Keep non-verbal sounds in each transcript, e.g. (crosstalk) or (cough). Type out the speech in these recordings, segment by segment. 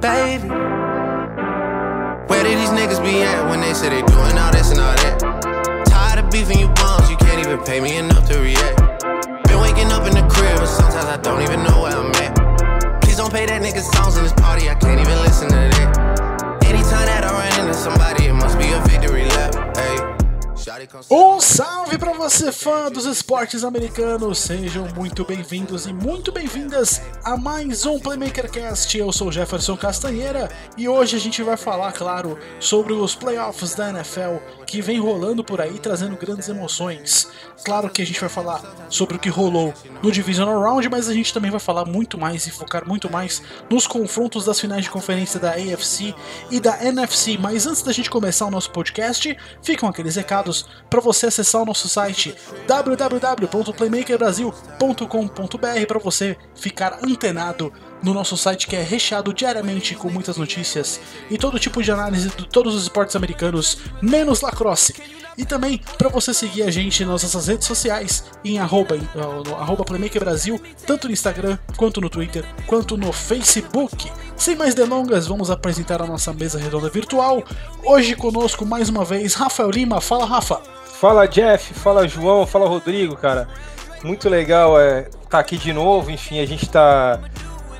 baby. Where did these niggas be at when they say they doing all this and all that? Tired of beefing you bums, you can't even pay me enough to react. Been waking up in the crib, but sometimes I don't even know where I'm at. Please don't pay that nigga songs in this party, I can't even listen to that. Anytime that I run into somebody, it must be a victory lap. Hey. Um salve para você, fã dos esportes americanos! Sejam muito bem-vindos e muito bem-vindas a mais um Playmaker Cast. Eu sou Jefferson Castanheira e hoje a gente vai falar, claro, sobre os playoffs da NFL que vem rolando por aí, trazendo grandes emoções. Claro que a gente vai falar sobre o que rolou no Divisional Round, mas a gente também vai falar muito mais e focar muito mais nos confrontos das finais de conferência da AFC e da NFC. Mas antes da gente começar o nosso podcast, ficam aqueles recados para você acessar o nosso site www.playmakerbrasil.com.br para você ficar antenado no nosso site que é recheado diariamente com muitas notícias e todo tipo de análise de todos os esportes americanos, menos lacrosse. E também para você seguir a gente nas nossas redes sociais em arroba, arroba Playmaker Brasil, tanto no Instagram, quanto no Twitter, quanto no Facebook. Sem mais delongas, vamos apresentar a nossa mesa redonda virtual. Hoje conosco mais uma vez Rafael Lima. Fala, Rafa. Fala, Jeff. Fala, João. Fala, Rodrigo, cara. Muito legal é tá aqui de novo. Enfim, a gente está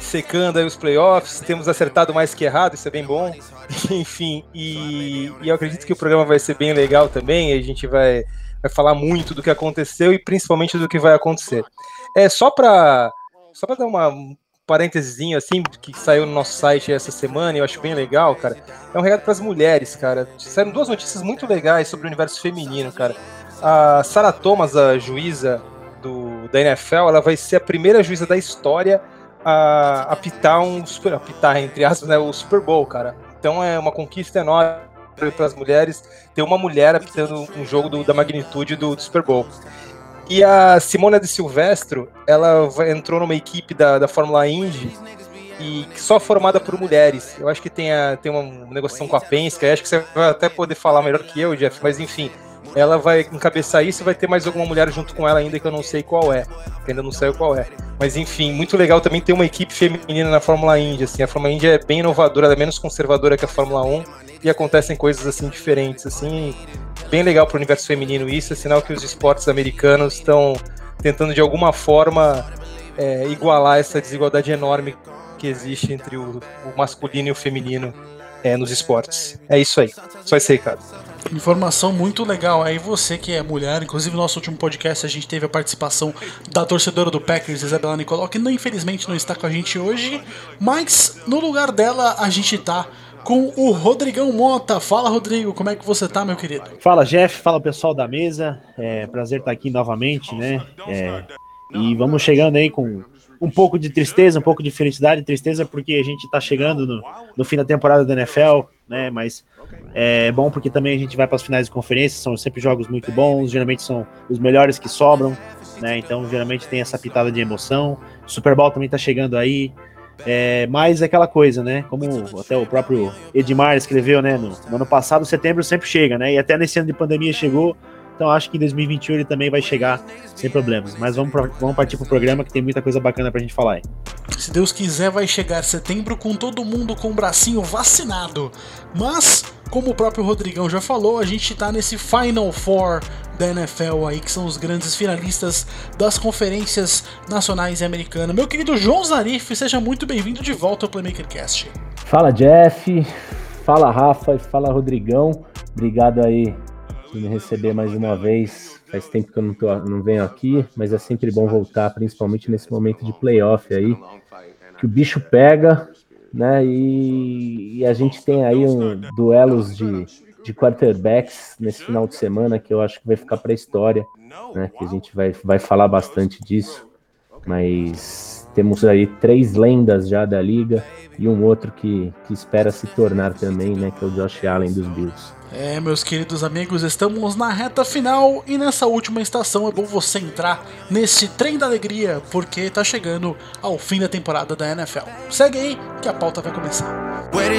secando aí os playoffs, temos acertado mais que errado, isso é bem bom. (laughs) Enfim, e, e, eu acredito que o programa vai ser bem legal também, a gente vai, vai falar muito do que aconteceu e principalmente do que vai acontecer. É só para só para dar uma um parênteses assim que saiu no nosso site essa semana, eu acho bem legal, cara. É um recado para as mulheres, cara. Saíram duas notícias muito legais sobre o universo feminino, cara. A Sarah Thomas, a juíza do, da NFL, ela vai ser a primeira juíza da história a apitar um super, apitar entre aspas, né, o Super Bowl, cara. Então é uma conquista enorme para as mulheres ter uma mulher apitando um jogo do, da magnitude do, do, Super Bowl. E a Simona de Silvestro, ela entrou numa equipe da, da Fórmula Indy e só formada por mulheres. Eu acho que tem, a, tem uma negociação com a Penske, acho que você vai até poder falar melhor que eu, Jeff, mas enfim, ela vai encabeçar isso vai ter mais alguma mulher junto com ela ainda que eu não sei qual é, que ainda não saiu qual é. Mas enfim, muito legal também ter uma equipe feminina na Fórmula Indy, assim, a Fórmula Indy é bem inovadora, ela é menos conservadora que a Fórmula 1 e acontecem coisas assim diferentes, assim, bem legal para o universo feminino isso, é sinal que os esportes americanos estão tentando de alguma forma é, igualar essa desigualdade enorme que existe entre o, o masculino e o feminino é, nos esportes. É isso aí, só esse recado. Informação muito legal. Aí você que é mulher, inclusive no nosso último podcast a gente teve a participação da torcedora do Packers, Isabela Nicolau, que não, infelizmente não está com a gente hoje, mas no lugar dela a gente tá com o Rodrigão Mota. Fala, Rodrigo, como é que você tá, meu querido? Fala, Jeff, fala pessoal da mesa. É prazer estar aqui novamente, né? É, e vamos chegando aí com um pouco de tristeza, um pouco de felicidade, tristeza porque a gente tá chegando no, no fim da temporada da NFL, né? Mas é bom porque também a gente vai para as finais de conferência, são sempre jogos muito bons, geralmente são os melhores que sobram, né? Então geralmente tem essa pitada de emoção. Super Bowl também está chegando aí. É, mas é aquela coisa, né? Como até o próprio Edmar escreveu, né? No, no ano passado, setembro sempre chega, né? E até nesse ano de pandemia chegou. Então acho que em 2021 ele também vai chegar sem problemas. Mas vamos, pra, vamos partir pro programa que tem muita coisa bacana pra gente falar aí. Se Deus quiser, vai chegar setembro com todo mundo com o bracinho vacinado. Mas, como o próprio Rodrigão já falou, a gente tá nesse Final Four da NFL aí, que são os grandes finalistas das conferências nacionais e americanas. Meu querido João Zarif, seja muito bem-vindo de volta ao Playmaker Cast. Fala Jeff, fala Rafa e fala Rodrigão. Obrigado aí me receber mais uma vez. Faz tempo que eu não, tô, não venho aqui, mas é sempre bom voltar, principalmente nesse momento de playoff aí, que o bicho pega, né? E, e a gente tem aí um duelos de, de quarterbacks nesse final de semana que eu acho que vai ficar para a história, né? Que a gente vai, vai falar bastante disso, mas temos aí três lendas já da liga e um outro que, que espera se tornar também, né? Que é o Josh Allen dos Bills. É, meus queridos amigos, estamos na reta final e nessa última estação é bom você entrar nesse trem da alegria, porque tá chegando ao fim da temporada da NFL. Segue aí que a pauta vai começar. Where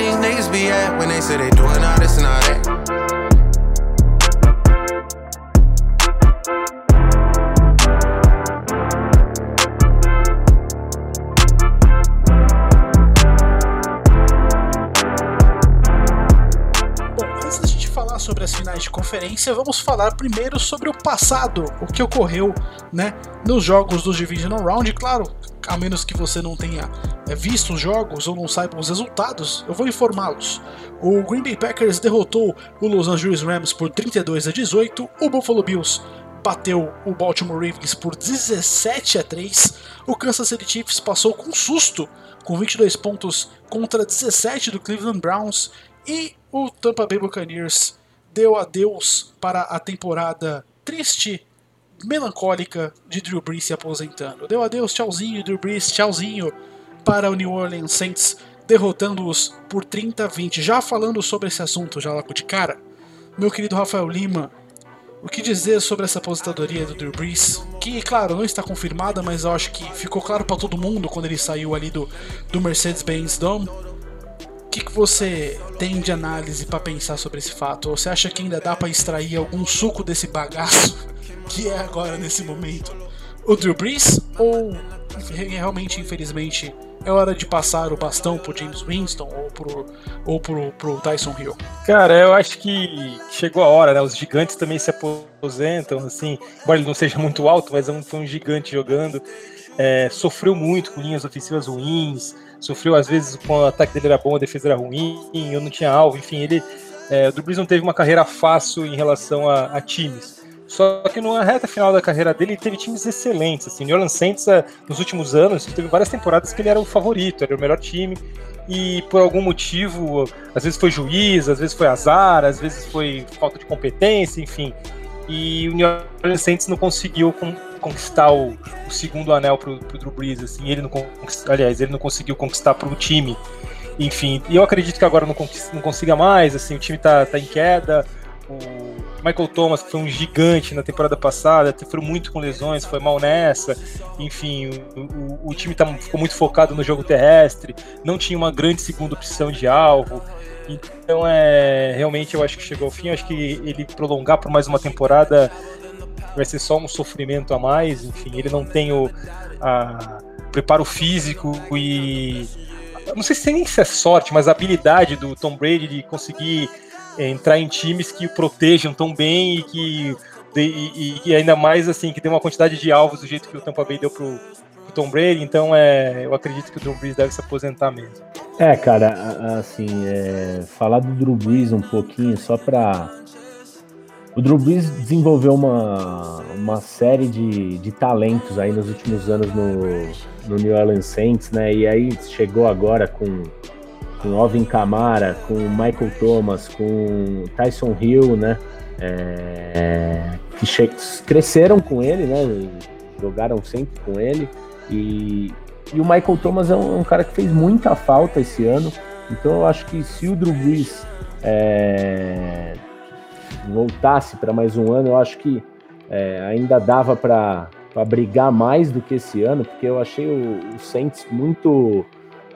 finais de conferência, vamos falar primeiro sobre o passado, o que ocorreu né, nos jogos do Divisional Round. Claro, a menos que você não tenha é, visto os jogos ou não saiba os resultados, eu vou informá-los. O Green Bay Packers derrotou o Los Angeles Rams por 32 a 18, o Buffalo Bills bateu o Baltimore Ravens por 17 a 3, o Kansas City Chiefs passou com susto com 22 pontos contra 17 do Cleveland Browns e o Tampa Bay Buccaneers deu adeus para a temporada triste, melancólica de Drew Brees se aposentando. Deu adeus, tchauzinho, Drew Brees, tchauzinho para o New Orleans Saints, derrotando-os por 30 a 20. Já falando sobre esse assunto, já lá de cara, meu querido Rafael Lima, o que dizer sobre essa aposentadoria do Drew Brees? Que, claro, não está confirmada, mas eu acho que ficou claro para todo mundo quando ele saiu ali do, do Mercedes-Benz Dome. O que, que você tem de análise para pensar sobre esse fato? Ou você acha que ainda dá para extrair algum suco desse bagaço (laughs) que é agora nesse momento? O Drew Brees? Ou realmente, infelizmente, é hora de passar o bastão pro James Winston ou pro, ou pro, pro Tyson Hill? Cara, eu acho que chegou a hora, né? Os gigantes também se aposentam, assim, embora ele não seja muito alto, mas é foi um gigante jogando. É, sofreu muito com linhas ofensivas ruins, sofreu às vezes com o ataque dele era bom, a defesa era ruim, eu não tinha alvo, enfim, ele. É, o Drew não teve uma carreira fácil em relação a, a times. Só que na reta final da carreira dele, ele teve times excelentes. Assim, o New Orleans Saints, eh, nos últimos anos, teve várias temporadas que ele era o favorito, era o melhor time. E por algum motivo, às vezes foi juiz, às vezes foi azar, às vezes foi falta de competência, enfim. E o New Orleans Saints não conseguiu conquistar o, o segundo anel pro, pro Drew Brees, assim, ele não aliás, ele não conseguiu conquistar pro time. Enfim, e eu acredito que agora não, não consiga mais, assim, o time tá, tá em queda, o Michael Thomas, que foi um gigante na temporada passada, sofreu muito com lesões, foi mal nessa. Enfim, o, o, o time tá, ficou muito focado no jogo terrestre, não tinha uma grande segunda opção de alvo. Então, é, realmente, eu acho que chegou ao fim. Eu acho que ele prolongar por mais uma temporada vai ser só um sofrimento a mais. Enfim, ele não tem o a, preparo físico e. Não sei se nem se é sorte, mas a habilidade do Tom Brady de conseguir entrar em times que o protejam tão bem e que e, e, ainda mais assim que tem uma quantidade de alvos do jeito que o Tampa Bay deu pro, pro Tom Brady, então é, eu acredito que o Drew Brees deve se aposentar mesmo. É, cara, assim, é, falar do Drew Brees um pouquinho só para o Drew Brees desenvolveu uma, uma série de, de talentos aí nos últimos anos no, no New Orleans Saints, né? E aí chegou agora com com Alvin Kamara, com Michael Thomas, com Tyson Hill, né? É, que cresceram com ele, né? Jogaram sempre com ele. E, e o Michael Thomas é um, um, cara que fez muita falta esse ano. Então eu acho que se o Drew Brees é, voltasse para mais um ano, eu acho que é, ainda dava para brigar mais do que esse ano, porque eu achei o, o Saints muito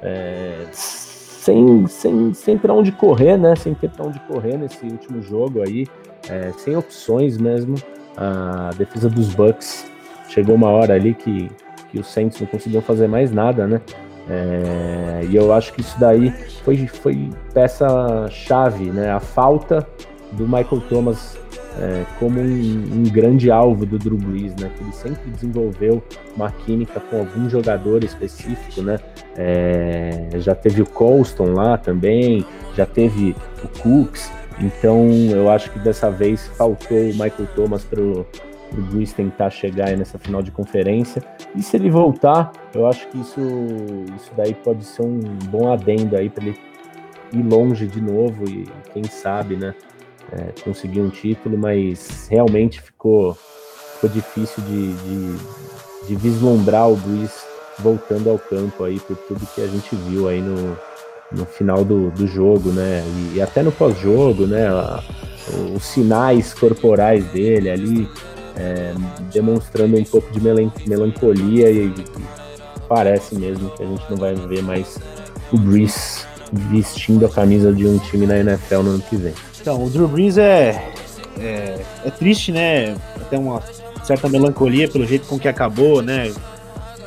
é, sem, sem, sem para onde correr, né? Sem ter para onde correr nesse último jogo aí, é, sem opções mesmo. A defesa dos Bucks chegou uma hora ali que, que os Saints não conseguiam fazer mais nada, né? É, e eu acho que isso daí foi, foi peça-chave, né? A falta do Michael Thomas é, como um, um, grande alvo do Drew Brees, né? Que ele sempre desenvolveu uma química com algum jogador específico, né? É, já teve o Colston lá também, já teve o Cooks. Então eu acho que dessa vez faltou o Michael Thomas para o Brees tentar chegar nessa final de conferência. E se ele voltar, eu acho que isso, isso daí pode ser um bom adendo aí para ele ir longe de novo e quem sabe, né? É, conseguir um título, mas realmente ficou, ficou difícil de, de, de vislumbrar o Breeze voltando ao campo aí por tudo que a gente viu aí no, no final do, do jogo, né? E, e até no pós-jogo, né? A, os sinais corporais dele ali é, demonstrando um pouco de melancolia e, e, parece mesmo que a gente não vai ver mais o Breeze vestindo a camisa de um time na NFL no ano que vem. Então, o Drew Brees é, é, é triste, né? Tem uma certa melancolia pelo jeito com que acabou, né?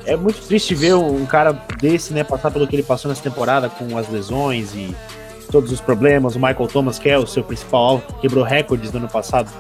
É muito triste ver um cara desse, né, passar pelo que ele passou nessa temporada com as lesões e todos os problemas. O Michael Thomas, que é o seu principal alvo, quebrou recordes no ano passado.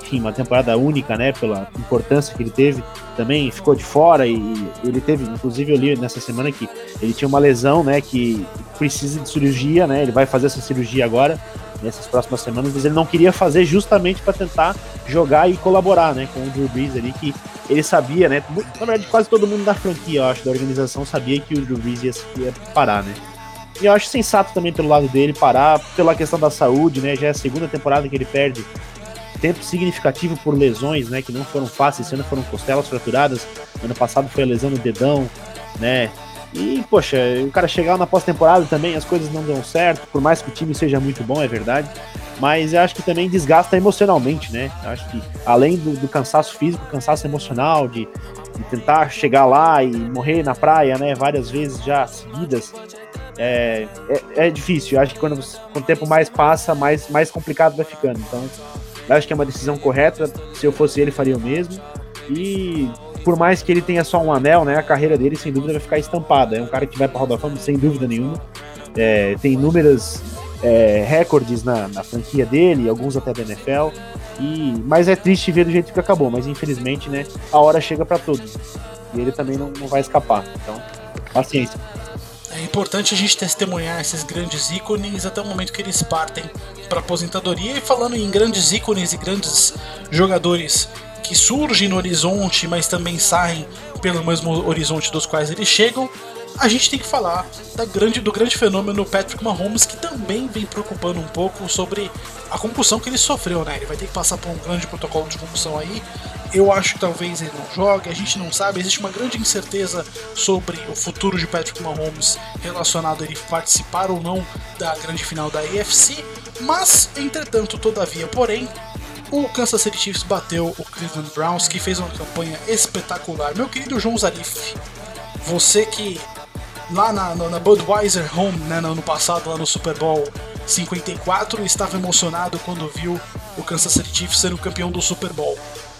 Enfim, uma temporada única, né? Pela importância que ele teve. Também ficou de fora e ele teve, inclusive eu li nessa semana que ele tinha uma lesão, né? Que precisa de cirurgia, né? Ele vai fazer essa cirurgia agora nessas próximas semanas, mas ele não queria fazer justamente para tentar jogar e colaborar, né, com o Drew Brees ali, que ele sabia, né, na verdade quase todo mundo da franquia, eu acho, da organização sabia que o Drew Brees ia, ia parar, né. E eu acho sensato também pelo lado dele parar, pela questão da saúde, né, já é a segunda temporada que ele perde tempo significativo por lesões, né, que não foram fáceis, ano foram costelas fraturadas, ano passado foi a lesão no dedão, né, e, poxa, o cara chegar na pós-temporada também, as coisas não dão certo, por mais que o time seja muito bom, é verdade. Mas eu acho que também desgasta emocionalmente, né? Eu acho que além do, do cansaço físico, cansaço emocional, de, de, tentar chegar lá e morrer na praia, né? Várias vezes já seguidas, é, é, é difícil. Eu acho que quando, quando o tempo mais passa, mais, mais complicado vai ficando. Então, eu acho que é uma decisão correta. Se eu fosse ele, faria o mesmo. E por mais que ele tenha só um anel, né, a carreira dele sem dúvida vai ficar estampada. É um cara que vai para a Hall da Fama sem dúvida nenhuma. É, tem inúmeros é, recordes na, na, franquia dele, alguns até da NFL. E, mas é triste ver do jeito que acabou. Mas infelizmente, né, a hora chega para todos. E ele também não, não vai escapar. Então, paciência. É importante a gente testemunhar esses grandes ícones até o momento que eles partem para aposentadoria. E falando em grandes ícones e grandes jogadores que surgem no horizonte, mas também saem pelo mesmo horizonte dos quais eles chegam, a gente tem que falar da grande, do grande fenômeno Patrick Mahomes, que também vem preocupando um pouco sobre a concussão que ele sofreu, né? Ele vai ter que passar por um grande protocolo de concussão aí. Eu acho que talvez ele não jogue, a gente não sabe, existe uma grande incerteza sobre o futuro de Patrick Mahomes relacionado a ele participar ou não da grande final da AFC, mas, entretanto, todavia, porém, o Kansas City Chiefs bateu o Cleveland Browns, que fez uma campanha espetacular. Meu querido João Zarif, você que lá na, na Budweiser Home, né, no ano passado, lá no Super Bowl 54, estava emocionado quando viu o Kansas City Chiefs sendo campeão do Super Bowl.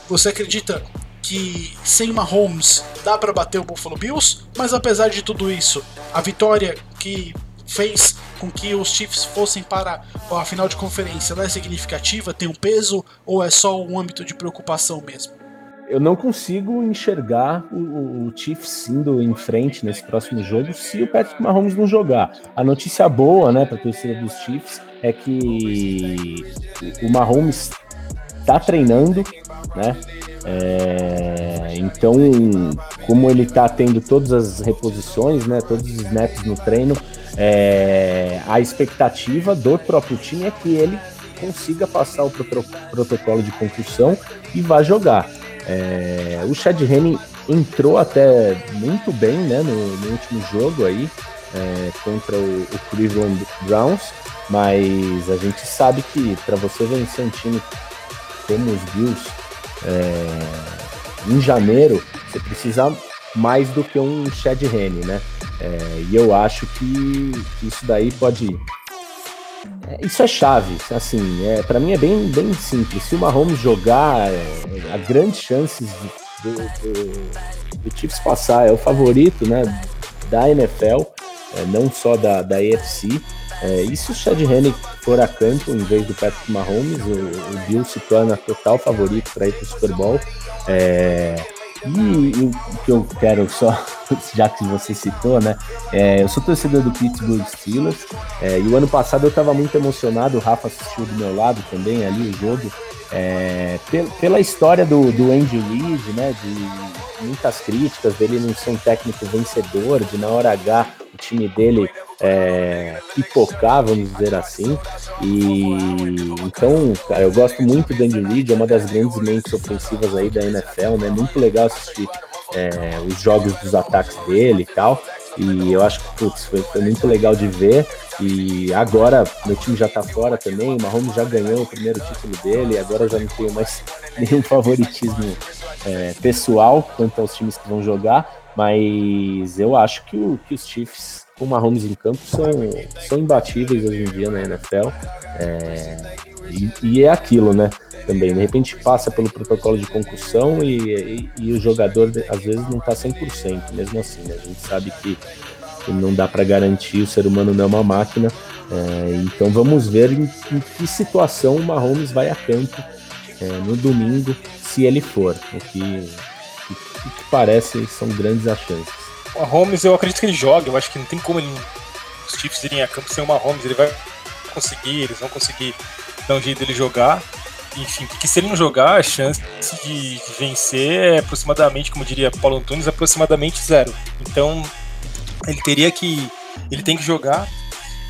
Você acredita que sem Mahomes dá para bater o Buffalo Bills? Mas apesar de tudo isso, a vitória que fez com que os Chiefs fossem para a final de conferência ela é significativa? Tem um peso ou é só um âmbito de preocupação mesmo? Eu não consigo enxergar o, o Chiefs indo em frente nesse próximo jogo se o Patrick Mahomes não jogar. A notícia boa, né, para a torcida dos Chiefs é que o Mahomes está treinando, né? É, então, como ele está tendo todas as reposições, né, todos os snaps no treino, é, a expectativa do próprio time é que ele consiga passar o protocolo de concussão e vá jogar. É, o Chad Henning entrou até muito bem né, no, no último jogo aí é, contra o, o, Cleveland Browns, mas a gente sabe que para você vencer um time como os Bills é, em janeiro, você precisa mais do que um Chad Henne, né? É, e eu acho que, isso daí pode. É, isso é chave, assim, é, para mim é bem, bem simples. Se o Mahomes jogar, é, há grandes chances do, Chiefs passar, é o favorito né, da NFL, é, não só da, da AFC. É, e se o Chad Henne for a campo em vez do Patrick Mahomes, o, o Bill se torna total favorito para ir para o Super Bowl. É, e, e, o que eu quero só, (laughs) já que você citou, né? É, eu sou torcedor do Pittsburgh Steelers é, e o ano passado eu estava muito emocionado, o Rafa assistiu do meu lado também ali o jogo. É, pela história do, do Andy Reid, né? De muitas críticas dele não ser um técnico vencedor, de na hora H time dele é, pipocar, vamos dizer assim. E então, cara, eu gosto muito do Andy Reid, é uma das grandes mentes ofensivas aí da NFL, né? Muito legal assistir é, os jogos dos ataques dele e tal. E eu acho que putz, foi, foi, muito legal de ver. E agora meu time já tá fora também. O Mahomes já ganhou o primeiro título dele. Agora eu já não tenho mais (laughs) nenhum favoritismo é, pessoal quanto aos times que vão jogar. Mas eu acho que, o, que os Chiefs com Mahomes em campo são, são imbatíveis hoje em dia na NFL. É, e, e, é aquilo, né? Também, de repente passa pelo protocolo de concussão e, e, e o jogador às vezes não tá 100%, mesmo assim, né? A gente sabe que não dá para garantir, o ser humano não é uma máquina. É, então vamos ver em, em, que situação o Mahomes vai a campo é, no domingo, se ele for. O que, o que parece são grandes as chances. O Mahomes, eu acredito que ele joga, eu acho que não tem como ele, os Chiefs irem a campo sem o Mahomes, ele vai conseguir, eles vão conseguir dar um jeito dele jogar. Enfim, porque se ele não jogar, a chance de, de vencer é aproximadamente, como diria Paulo Antunes, aproximadamente zero. Então, ele teria que. Ele tem que jogar.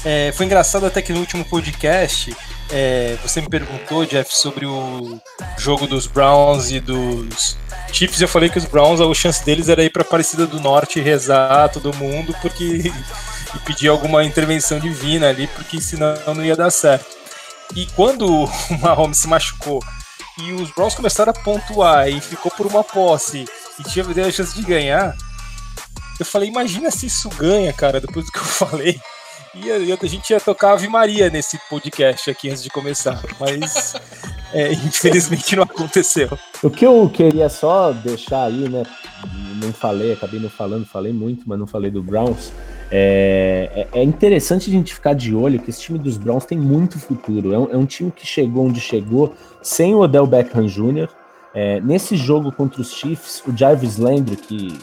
É, foi engraçado até que no último podcast é, você me perguntou, Jeff, sobre o jogo dos Browns e dos Chiefs. Eu falei que os Browns, a chance deles era ir para Aparecida do Norte rezar todo mundo porque (laughs) e pedir alguma intervenção divina ali, porque senão não ia dar certo. E quando (laughs) o Mahomes se machucou e os Browns começaram a pontuar e ficou por uma posse e tinha a chance de ganhar, eu falei, imagina se isso ganha, cara, depois do que eu (laughs) falei. E a, gente ia tocar Ave Maria nesse podcast aqui antes de começar, mas (laughs) é, infelizmente não aconteceu. O que eu queria só deixar aí, né? Não falei, acabei não falando, falei muito, mas não falei do Browns. É, é, é, interessante a gente ficar de olho que esse time dos Browns tem muito futuro. É um, é um time que chegou onde chegou sem o Odell Beckham Jr. É, nesse jogo contra os Chiefs, o Jarvis Landry, que,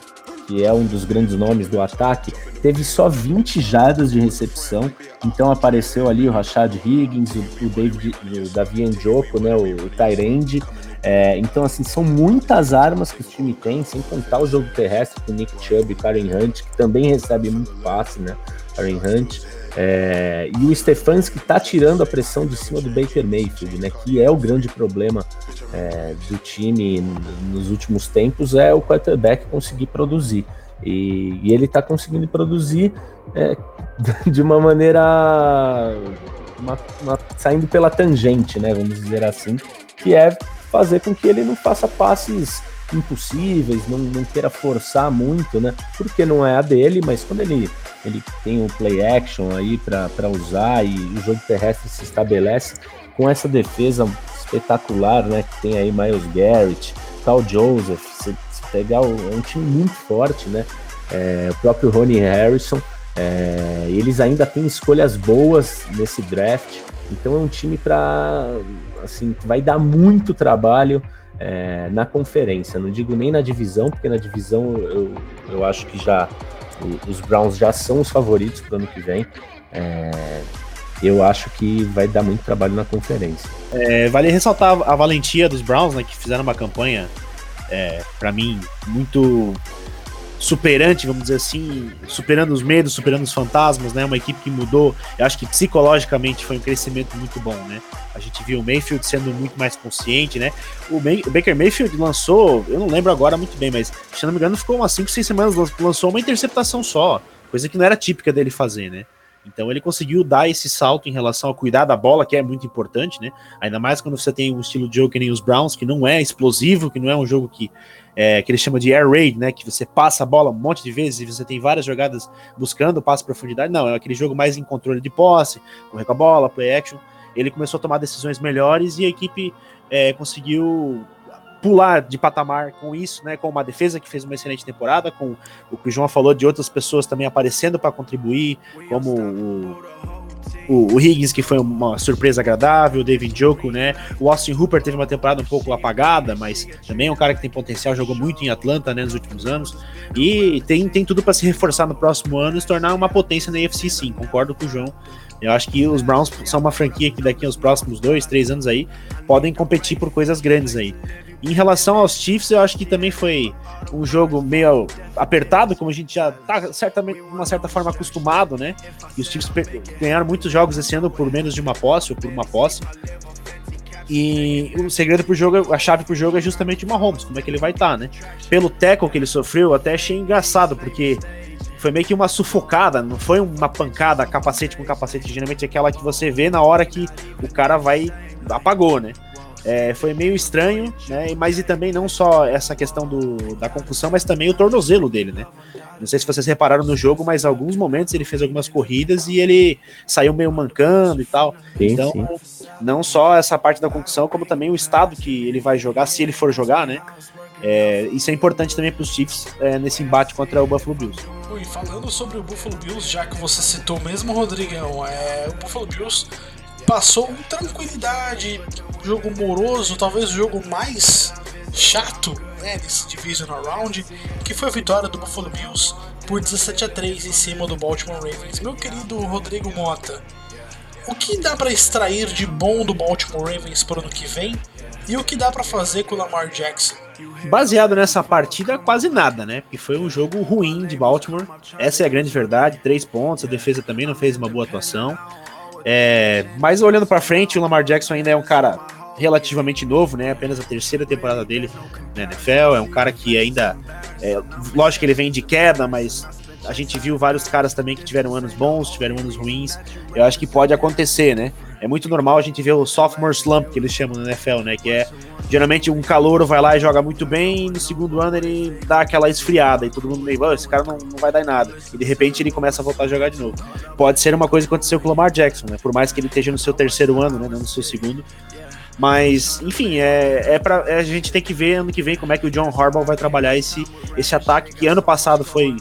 que é um dos grandes nomes do ataque, teve só 20 jardas de recepção. Então apareceu ali o Rashad Higgins, o, o David, o Davi Njoku, né, o, o Tyrande. É, então, assim, são muitas armas que o time tem, sem contar o jogo terrestre com Nick Chubb e Karen Hunt, que também recebe muito passe, né? Karen Hunt. É, e o Stefanski está tirando a pressão de cima do Baker Mayfield, né? Que é o grande problema é, do time nos últimos tempos, é o quarterback conseguir produzir. E, e ele está conseguindo produzir é, (laughs) de uma maneira uma, uma, saindo pela tangente, né? Vamos dizer assim, que é fazer com que ele não faça passes impossíveis, não, não queira forçar muito, né? Porque não é a dele, mas quando ele, ele tem o play action aí para usar e o jogo terrestre se estabelece com essa defesa espetacular, né? Que tem aí Miles Garrett, Cal Joseph, se, se pegar é um time muito forte, né? É, o próprio Ronnie Harrison, é, eles ainda têm escolhas boas nesse draft, então é um time para assim, vai dar muito trabalho é, na conferência. Não digo nem na divisão, porque na divisão eu, eu acho que já os Browns já são os favoritos para o ano que vem. É, eu acho que vai dar muito trabalho na conferência. É, vale ressaltar a valentia dos Browns, né, que fizeram uma campanha, é, para mim, muito superante, vamos dizer assim, superando os medos, superando os fantasmas, né? Uma equipe que mudou. Eu acho que psicologicamente foi um crescimento muito bom, né? A gente viu o Mayfield sendo muito mais consciente, né? O, May o Baker Mayfield lançou, eu não lembro agora muito bem, mas se não me engano, ficou umas 5, 6 semanas, lançou uma interceptação só, coisa que não era típica dele fazer, né? Então ele conseguiu dar esse salto em relação a cuidar da bola, que é muito importante, né? Ainda mais quando você tem um estilo de jogo que nem os Browns, que não é explosivo, que não é um jogo que é, que ele chama de air raid, né? Que você passa a bola um monte de vezes e você tem várias jogadas buscando passo profundidade. Não, é aquele jogo mais em controle de posse, correr com a bola, play action. Ele começou a tomar decisões melhores e a equipe é, conseguiu pular de patamar com isso, né? Com uma defesa que fez uma excelente temporada, com o que o João falou de outras pessoas também aparecendo para contribuir, como o o, o, Higgins, que foi uma surpresa agradável, o David Joko, né? O Austin Hooper teve uma temporada um pouco apagada, mas também é um cara que tem potencial, jogou muito em Atlanta, né, nos últimos anos. E tem, tem tudo para se reforçar no próximo ano e se tornar uma potência na UFC, sim. Concordo com o João. Eu acho que os Browns são uma franquia que daqui aos próximos dois, três anos aí podem competir por coisas grandes aí. Em relação aos Chiefs, eu acho que também foi um jogo meio apertado, como a gente já tá certamente, de uma certa forma, acostumado, né? E os Chiefs ganharam muitos jogos esse ano por menos de uma posse ou por uma posse. E o segredo pro jogo, a chave pro jogo é justamente o Mahomes, como é que ele vai estar, tá, né? Pelo tackle que ele sofreu, até achei engraçado, porque foi meio que uma sufocada, não foi uma pancada capacete com capacete, geralmente é aquela que você vê na hora que o cara vai apagou, né? É, foi meio estranho, né? Mas e também não só essa questão do, da concussão, mas também o tornozelo dele, né? Não sei se vocês repararam no jogo, mas em alguns momentos ele fez algumas corridas e ele saiu meio mancando e tal. Sim, então, sim. não só essa parte da concussão, como também o estado que ele vai jogar, se ele for jogar, né? É, isso é importante também para os Chiefs é, nesse embate contra o Buffalo Bills. E falando sobre o Buffalo Bills, já que você citou mesmo, Rodrigão, é, o Buffalo Bills passou com tranquilidade, jogo moroso, talvez o jogo mais chato né, desse Divisional Round, que foi a vitória do Buffalo Bills por 17 a 3 em cima do Baltimore Ravens. Meu querido Rodrigo Mota, o que dá para extrair de bom do Baltimore Ravens para o ano que vem e o que dá para fazer com o Lamar Jackson? Baseado nessa partida, quase nada, né? Porque foi um jogo ruim de Baltimore. Essa é a grande verdade. Três pontos, a defesa também não fez uma boa atuação. É, mas olhando para frente, o Lamar Jackson ainda é um cara relativamente novo, né? Apenas a terceira temporada dele na NFL. É um cara que ainda. É, lógico que ele vem de queda, mas a gente viu vários caras também que tiveram anos bons, tiveram anos ruins. Eu acho que pode acontecer, né? É muito normal a gente ver o sophomore slump que eles chamam na NFL, né? Que é geralmente um calouro vai lá e joga muito bem, e no segundo ano ele dá aquela esfriada e todo mundo meio, oh, esse cara não, não vai dar em nada. E de repente ele começa a voltar a jogar de novo. Pode ser uma coisa que aconteceu com o Lamar Jackson, né? Por mais que ele esteja no seu terceiro ano, né? Não no seu segundo. Mas, enfim, é, é pra, é, a gente tem que ver ano que vem como é que o John Harbaugh vai trabalhar esse, esse ataque que ano passado foi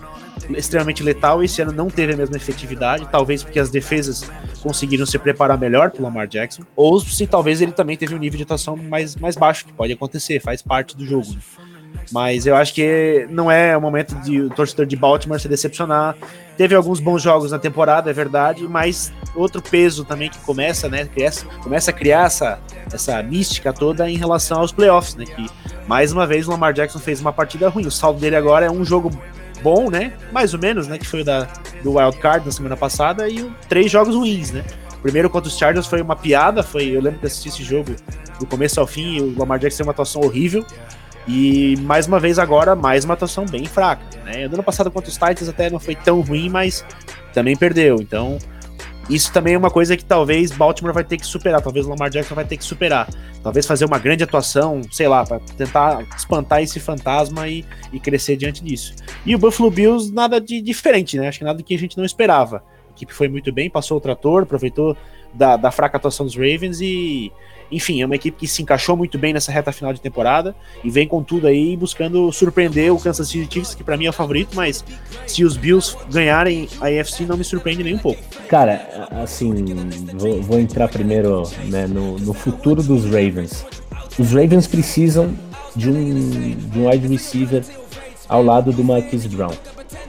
extremamente letal. Esse ano não teve a mesma efetividade, talvez porque as defesas conseguiram se preparar melhor para Lamar Jackson, ou se talvez ele também teve um nível de atuação mais, mais baixo, que pode acontecer, faz parte do jogo. Né? Mas eu acho que não é o momento de o torcedor de Baltimore se decepcionar. Teve alguns bons jogos na temporada, é verdade, mas outro peso também que começa, né? Começa a criar essa, essa mística toda em relação aos playoffs, né? Que mais uma vez o Lamar Jackson fez uma partida ruim. O saldo dele agora é um jogo bom, né? Mais ou menos, né? Que foi da, do Wild Card na semana passada e três jogos ruins, né? primeiro contra os Chargers foi uma piada, foi, eu lembro que assisti esse jogo do começo ao fim, o Lamar Jackson tem uma atuação horrível. E mais uma vez agora, mais uma atuação bem fraca. Né? ano passado contra os Titans até não foi tão ruim, mas também perdeu. Então, isso também é uma coisa que talvez Baltimore vai ter que superar, talvez Lamar Jackson vai ter que superar. Talvez fazer uma grande atuação, sei lá, para tentar espantar esse fantasma e, e, crescer diante disso. E o Buffalo Bills, nada de diferente, né? Acho que nada que a gente não esperava. A equipe foi muito bem, passou o trator, aproveitou da, da fraca atuação dos Ravens e enfim, é uma equipe que se encaixou muito bem nessa reta final de temporada e vem com tudo aí buscando surpreender o Kansas City Chiefs, que para mim é o favorito, mas se os Bills ganharem a AFC não me surpreende nem um pouco. Cara, assim, vou, vou entrar primeiro né, no, no futuro dos Ravens. Os Ravens precisam de um, de um wide receiver ao lado do Marquise Brown.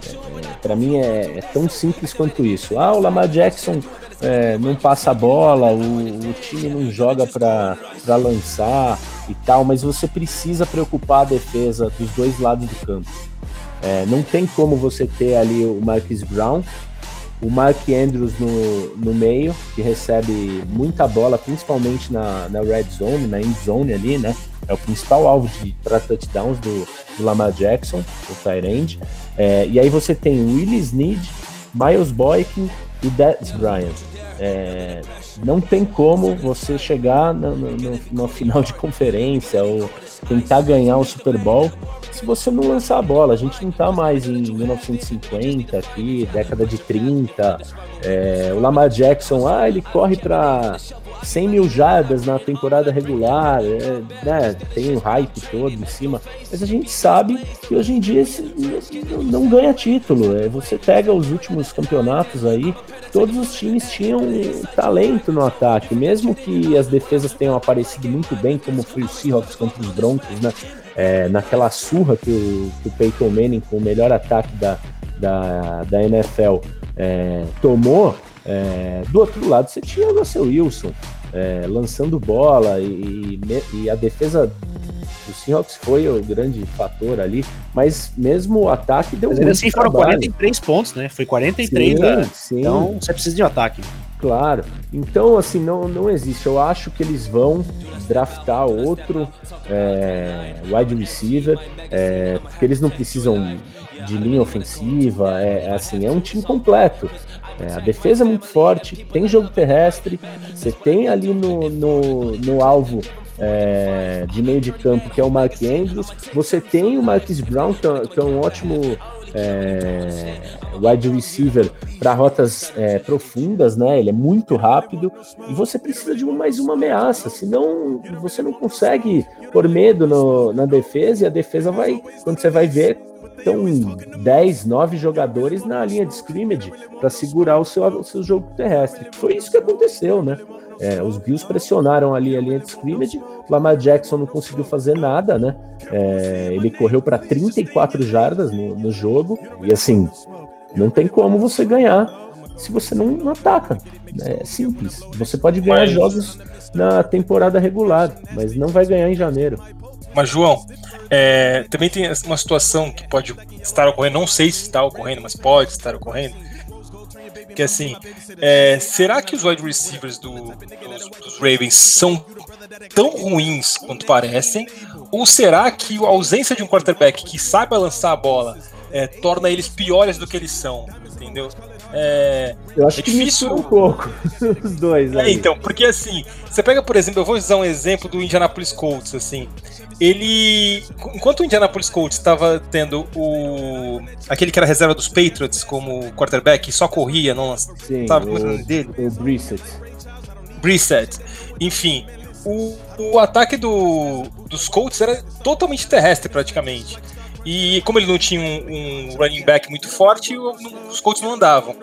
É, para mim é, é, tão simples quanto isso. Ah, o Lamar Jackson é, não passa a bola, o, o time não joga para lançar e tal, mas você precisa preocupar a defesa dos dois lados do campo. É, não tem como você ter ali o Marcus Brown, o Mark Andrews no, no meio, que recebe muita bola, principalmente na, na red zone, na end zone ali, né? É o principal alvo para touchdowns do, do, Lamar Jackson, o Tyrande. É, e aí você tem Willis Snead, Miles Boykin e Dez Bryant. É, não tem como você chegar no, no, final de conferência ou tentar ganhar o Super Bowl se você não lançar a bola. A gente não tá mais em 1950 aqui, década de 30. É, o Lamar Jackson, ah, ele corre para 100 mil jardas na temporada regular, é, né, tem um hype todo em cima, mas a gente sabe que hoje em dia esse, não, não ganha título. É, você pega os últimos campeonatos aí, todos os times tinham talento no ataque, mesmo que as defesas tenham aparecido muito bem, como foi o Seahawks contra os Broncos, né? É, naquela surra que o, que o Peyton Manning, com o melhor ataque da, da, da NFL, é, tomou, é, do outro lado você tinha o Russell Wilson é, lançando bola e, e, a defesa do Seahawks foi o grande fator ali, mas mesmo o ataque deu mas muito assim foram 43 pontos, né? Foi 43, sim, da... sim. então você precisa de um ataque. Claro. Então, assim, não, não existe. Eu acho que eles vão draftar outro é, wide receiver, é, porque eles não precisam de linha ofensiva. É assim, é um time completo. É, a defesa é muito forte, tem jogo terrestre, você tem ali no, no, no alvo é, de meio de campo, que é o Mark Andrews. Você tem o Marcus Brown, que é, que é um ótimo é, wide receiver para rotas é, profundas, né? Ele é muito rápido e você precisa de mais uma ameaça, senão você não consegue pôr medo no, na defesa e a defesa vai, quando você vai ver, estão 10, 9 jogadores na linha de scrimmage para segurar o seu, o seu jogo terrestre. Foi isso que aconteceu, né? É, os Bills pressionaram ali a linha de scrimmage, Lamar Jackson não conseguiu fazer nada, né? É, ele correu para 34 jardas no, no, jogo, e assim, não tem como você ganhar se você não, não ataca. É simples. Você pode ganhar mas... jogos na temporada regular, mas não vai ganhar em janeiro. Mas, João, é, também tem uma situação que pode estar ocorrendo, não sei se está ocorrendo, mas pode estar ocorrendo que assim, é, será que os wide receivers do, dos, dos, Ravens são tão ruins quanto parecem? Ou será que a ausência de um quarterback que saiba lançar a bola é, torna eles piores do que eles são? Entendeu? É, eu acho é difícil um pouco (laughs) os dois. É, então, porque assim, você pega, por exemplo, eu vou usar um exemplo do Indianapolis Colts, assim. Ele, enquanto o Indianapolis Colts estava tendo o aquele que era reserva dos Patriots como quarterback, só corria, não sabe é o nome dele? O Brissett. Brissett. Enfim, o, o ataque do, dos Colts era totalmente terrestre praticamente. E como ele não tinha um, um running back muito forte, os Colts não andavam.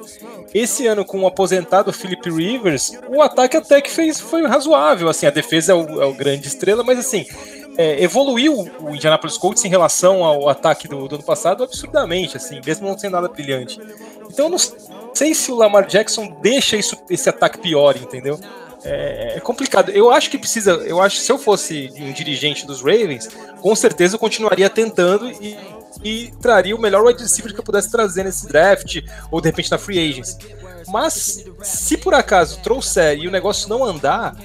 Esse ano, com o aposentado Philip Rivers, o ataque até que fez, foi razoável. Assim, a defesa é o, é o grande estrela, mas assim, é, evoluiu o Indianapolis Colts em relação ao ataque do, do, ano passado absurdamente, assim, mesmo não sendo nada brilhante. Então eu não sei se o Lamar Jackson deixa isso, esse ataque pior, entendeu? É, é, complicado. Eu acho que precisa. Eu acho que se eu fosse um dirigente dos Ravens, com certeza eu continuaria tentando e, e traria o melhor wide receiver que eu pudesse trazer nesse draft, ou de repente na free agents. Mas se por acaso trouxer e o negócio não andar,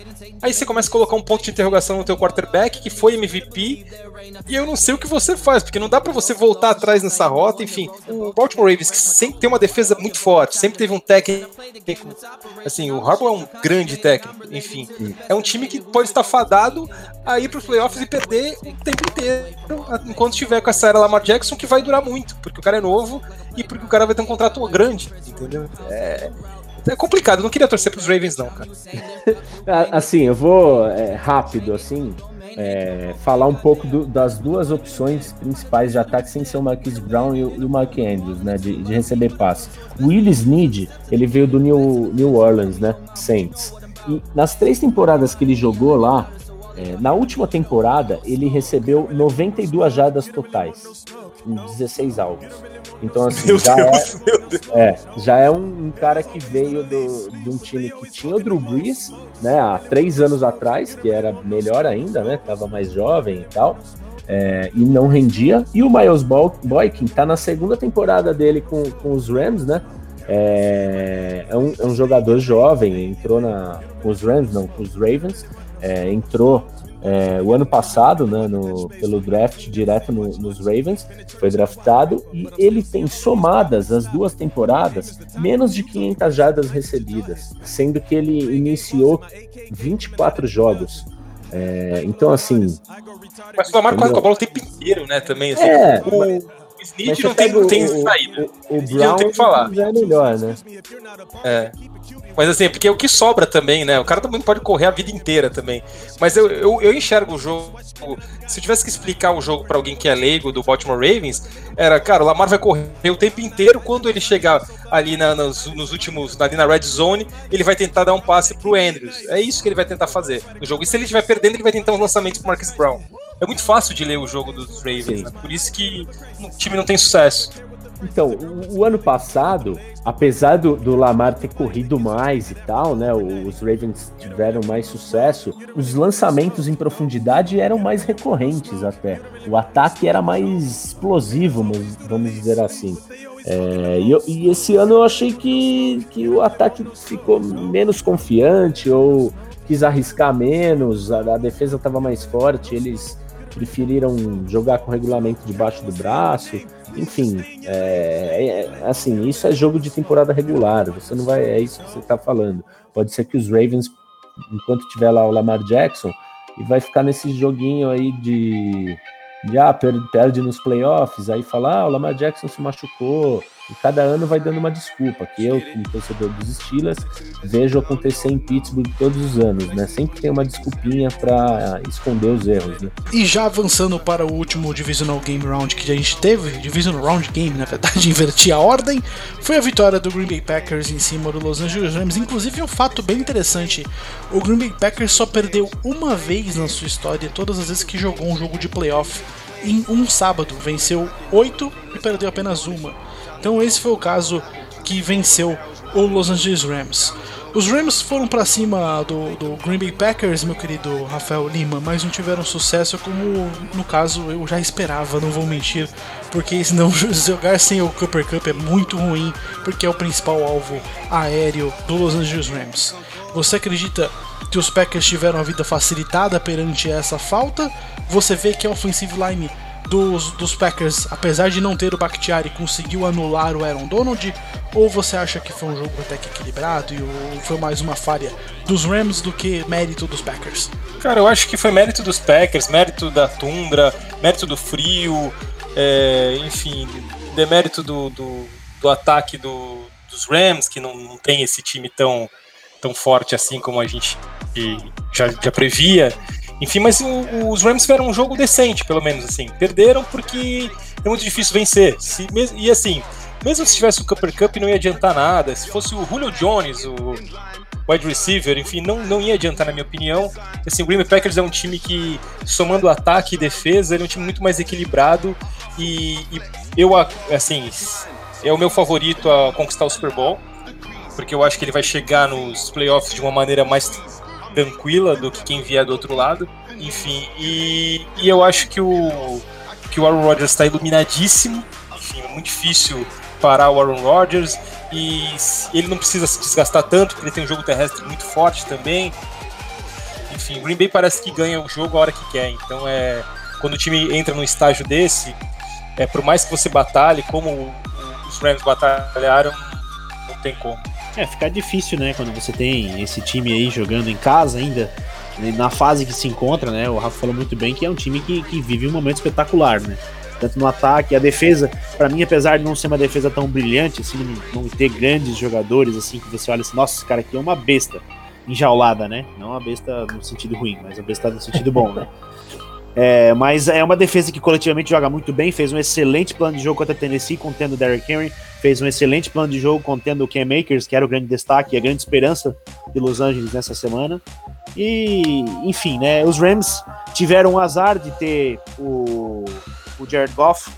aí você começa a colocar um ponto de interrogação no teu quarterback, que foi MVP, e eu não sei o que você faz, porque não dá para você voltar atrás nessa rota, enfim. O Baltimore Ravens, que sempre tem uma defesa muito forte, sempre teve um técnico, assim, o Harbaugh é um grande técnico, enfim. É um time que pode estar fadado a ir para os playoffs e perder o tempo inteiro, enquanto estiver com essa era Lamar Jackson, que vai durar muito, porque o cara é novo e porque o cara vai ter um contrato grande, entendeu? É, é complicado, eu não queria torcer pros Ravens, não, cara. (laughs) assim, eu vou é, rápido, assim, é, falar um pouco do, das duas opções principais de ataque sem ser o Marquise Brown e o, e o Mark Andrews, né, de, de, receber passe. O Willis Need, ele veio do New, New Orleans, né, Saints. E nas três temporadas que ele jogou lá, é, na última temporada, ele recebeu 92 jardas totais em 16 alvos. Então, assim, meu já, Deus, é, é, já é um, um, cara que veio do, de um time que tinha o Drew Brees, né, há três anos atrás, que era melhor ainda, né, tava mais jovem e tal, é, e não rendia. E o Miles Boykin tá na segunda temporada dele com, com os Rams, né, é, é, um, é um jogador jovem, entrou na, com os Rams, não, com os Ravens, é, entrou é, o ano passado, né, no, pelo draft direto no, nos Ravens, foi draftado e ele tem somadas as duas temporadas menos de 500 jardas recebidas, sendo que ele iniciou 24 jogos. É, então, assim. Mas o Lamar corre com a bola o tempo inteiro, né? Também. Assim, é, o, mas, o Snead não tem, saída. O, o Brown não tem que falar. já é melhor, né? É. Mas assim, é porque é o que sobra também, né? O cara também pode correr a vida inteira também. Mas eu, eu, eu enxergo o jogo. Se eu tivesse que explicar o jogo para alguém que é leigo do Baltimore Ravens, era, cara, o Lamar vai correr o tempo inteiro. Quando ele chegar ali na, nos, nos, últimos, ali na red zone, ele vai tentar dar um passe pro Andrews. É isso que ele vai tentar fazer no jogo. E se ele estiver perdendo, ele vai tentar um lançamento pro Marcus Brown. É muito fácil de ler o jogo dos Ravens, né? por isso que o time não tem sucesso. Então, o, o, ano passado, apesar do, do, Lamar ter corrido mais e tal, né? Os Ravens tiveram mais sucesso, os lançamentos em profundidade eram mais recorrentes até. O ataque era mais explosivo, vamos dizer assim. É, e, eu, e, esse ano eu achei que, que o ataque ficou menos confiante ou quis arriscar menos, a, a defesa estava mais forte, eles preferiram jogar com regulamento debaixo do braço. Enfim, é, é, assim, isso é jogo de temporada regular. Você não vai. É isso que você está falando. Pode ser que os Ravens, enquanto tiver lá o Lamar Jackson, e vai ficar nesse joguinho aí de de ah, perde, perde nos playoffs, aí fala, ah, o Lamar Jackson se machucou, e cada ano vai dando uma desculpa, que eu, como torcedor dos Steelers, vejo acontecer em Pittsburgh todos os anos, né? Sempre tem uma desculpinha para esconder os erros, né? E já avançando para o último Divisional Game Round que a gente teve, Divisional Round Game, na verdade, (laughs) inverti a ordem, foi a vitória do Green Bay Packers em cima do Los Angeles Rams. Inclusive, é um fato bem interessante: o Green Bay Packers só perdeu uma vez na sua história, todas as vezes que jogou um jogo de playoff em um sábado. Venceu oito e perdeu apenas uma. Então esse foi o caso que venceu o Los Angeles Rams. Os Rams foram para cima do, do, Green Bay Packers, meu querido Rafael Lima, mas não tiveram sucesso como no caso eu já esperava, não vou mentir, porque (laughs) senão jogar sem o Cooper Cup é muito ruim, porque é o principal alvo aéreo do Los Angeles Rams. Você acredita que os Packers tiveram a vida facilitada perante essa falta? Você vê que a offensive line dos, dos Packers, apesar de não ter o Bakhtiari, conseguiu anular o Aaron Donald? Ou você acha que foi um jogo até que equilibrado e foi mais uma falha dos Rams do que mérito dos Packers? Cara, eu acho que foi mérito dos Packers, mérito da tundra, mérito do frio, é, enfim, demérito do, do, do ataque do, dos Rams, que não, não tem esse time tão, tão forte assim como a gente já, já previa. Enfim, mas o, os Rams tiveram um jogo decente, pelo menos, assim. Perderam porque é muito difícil vencer. Se, e assim, mesmo se tivesse o Cooper Cup, não ia adiantar nada. Se fosse o Julio Jones, o wide receiver, enfim, não, não ia adiantar, na minha opinião. Assim, o Green Packers é um time que, somando ataque e defesa, ele é um time muito mais equilibrado. E, e eu, assim, é o meu favorito a conquistar o Super Bowl. Porque eu acho que ele vai chegar nos playoffs de uma maneira mais tranquila do que quem vier do outro lado. Enfim, e, e eu acho que o, que o Aaron Rodgers está iluminadíssimo. Enfim, é muito difícil parar o Aaron Rodgers. E ele não precisa se desgastar tanto, porque ele tem um jogo terrestre muito forte também. Enfim, o Green Bay parece que ganha o jogo a hora que quer. Então é. Quando o time entra num estágio desse, é, por mais que você batalhe, como os Rams batalharam, não tem como. É, fica difícil, né, quando você tem esse time aí jogando em casa ainda, na fase que se encontra, né? O Rafa falou muito bem que é um time que, que vive um momento espetacular, né? Tanto no ataque, a defesa, para mim, apesar de não ser uma defesa tão brilhante, assim, não, não ter grandes jogadores, assim, que você olha assim, nossa, esse cara aqui é uma besta enjaulada, né? Não uma besta no sentido ruim, mas uma besta no sentido bom, né? (laughs) É, mas é uma defesa que coletivamente joga muito bem, fez um excelente plano de jogo contra a Tennessee, contendo o Derrick Henry, fez um excelente plano de jogo contendo o Cam Makers, que era o grande destaque e a grande esperança de Los Angeles nessa semana. E, enfim, né, os Rams tiveram o azar de ter o, o Jared Goff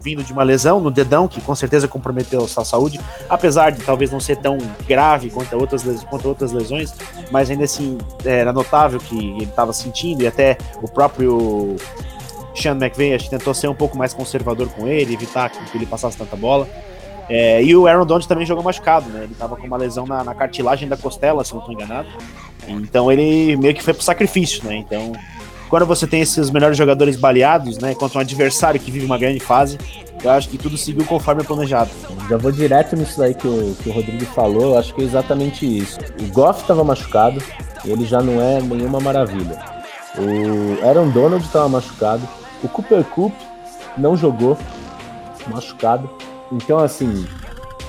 vindo de uma lesão no dedão, que com certeza comprometeu a sua saúde, apesar de talvez não ser tão grave quanto outras, quanto outras lesões, mas ainda assim era notável que ele estava sentindo, e até o próprio Sean McVay acho que tentou ser um pouco mais conservador com ele, evitar que ele passasse tanta bola. É, e o Aaron Donald também jogou machucado, né? Ele tava com uma lesão na, na cartilagem da costela, se não estou enganado. Então ele meio que foi pro sacrifício, né? Então, quando você tem esses melhores jogadores baleados, né? Contra um adversário que vive uma grande fase, eu acho que tudo seguiu conforme planejado. Já vou direto nisso daí que o, que o Rodrigo falou, eu acho que é exatamente isso. O Goff estava machucado, ele já não é nenhuma maravilha. O Aaron Donald estava machucado, o Cooper Cup não jogou, machucado. Então, assim,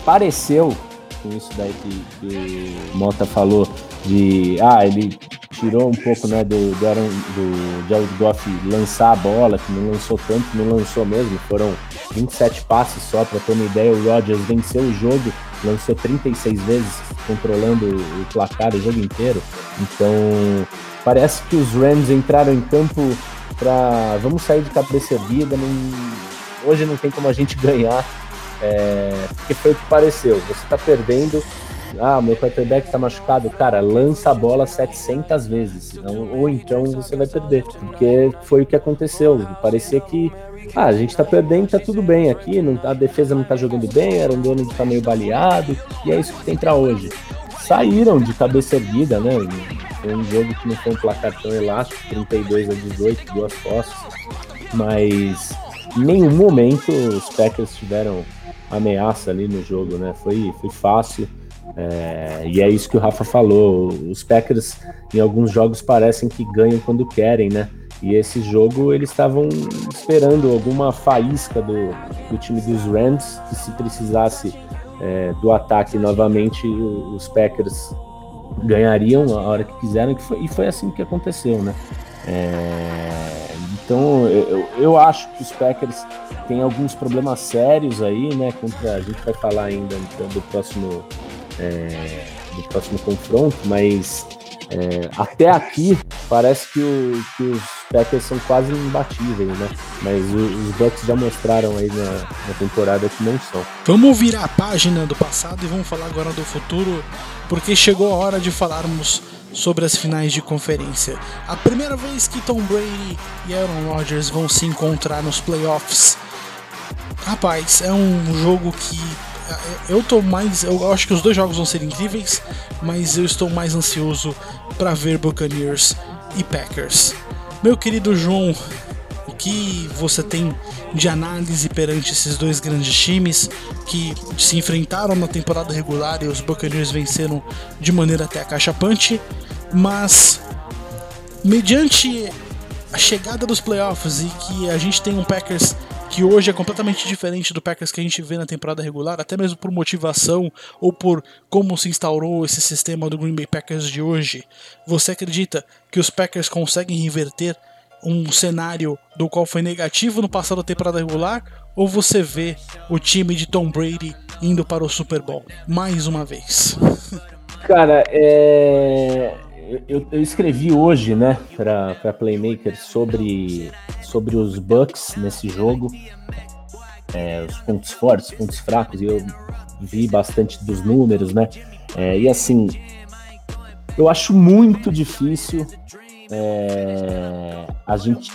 pareceu com isso daí que, que o Mota falou, de ah, ele tirou um pouco né, do, do, Aaron, do Jared Goff lançar a bola, que não lançou tanto, não lançou mesmo, foram 27 passes só, para ter uma ideia, o Rodgers venceu o jogo, lançou 36 vezes, controlando o placar o jogo inteiro, então parece que os Rams entraram em campo para vamos sair de cabeça erguida, não, hoje não tem como a gente (laughs) ganhar, é, porque foi o que pareceu. Você está perdendo. Ah, meu quarterback está machucado. Cara, lança a bola 700 vezes. ou então você vai perder. Porque foi o que aconteceu. Parecia que ah, a gente está perdendo, tá tudo bem aqui, não, a defesa não está jogando bem, era um dono que tá meio baleado, e é isso que tem para hoje. Saíram de cabeça erguida, né? Foi um jogo que não foi um placar tão elástico, 32 a 18, duas posses, mas em nenhum momento os Packers tiveram ameaça ali no jogo, né? Foi, foi fácil. É, e é isso que o Rafa falou. Os Packers, em alguns jogos, parecem que ganham quando querem, né? E esse jogo eles estavam esperando alguma faísca do, do time dos Rams, que se precisasse é, do ataque novamente, os Packers ganhariam a hora que quiseram, e foi assim que aconteceu, né? É, então eu, eu acho que os Packers têm alguns problemas sérios aí, né? Contra, a gente vai falar ainda então, do próximo, é, do próximo confronto, mas é, até aqui parece que, o, que, os Packers são quase imbatíveis, né? Mas o, os Bucks já mostraram aí na, na, temporada que não são. Vamos virar a página do passado e vamos falar agora do futuro, porque chegou a hora de falarmos sobre as finais de conferência. A primeira vez que Tom Brady e Aaron Rodgers vão se encontrar nos playoffs. Rapaz, é um jogo que eu tô mais. Eu acho que os dois jogos vão ser incríveis, mas eu estou mais ansioso para ver Buccaneers e Packers. Meu querido João, o que você tem de análise perante esses dois grandes times que se enfrentaram na temporada regular e os Buccaneers venceram de maneira até cachapante, mas mediante a chegada dos playoffs e que a gente tem um Packers que hoje é completamente diferente do Packers que a gente vê na temporada regular, até mesmo por motivação ou por como se instaurou esse sistema do Green Bay Packers de hoje. Você acredita que os Packers conseguem reverter um cenário do qual foi negativo no passado da temporada regular? Ou você vê o time de Tom Brady indo para o Super Bowl mais uma vez? Cara, é... eu, eu escrevi hoje, né, para Playmaker sobre sobre os Bucks nesse jogo, é, os pontos fortes, pontos fracos, e eu vi bastante dos números, né? É, e assim, eu acho muito difícil é, a gente,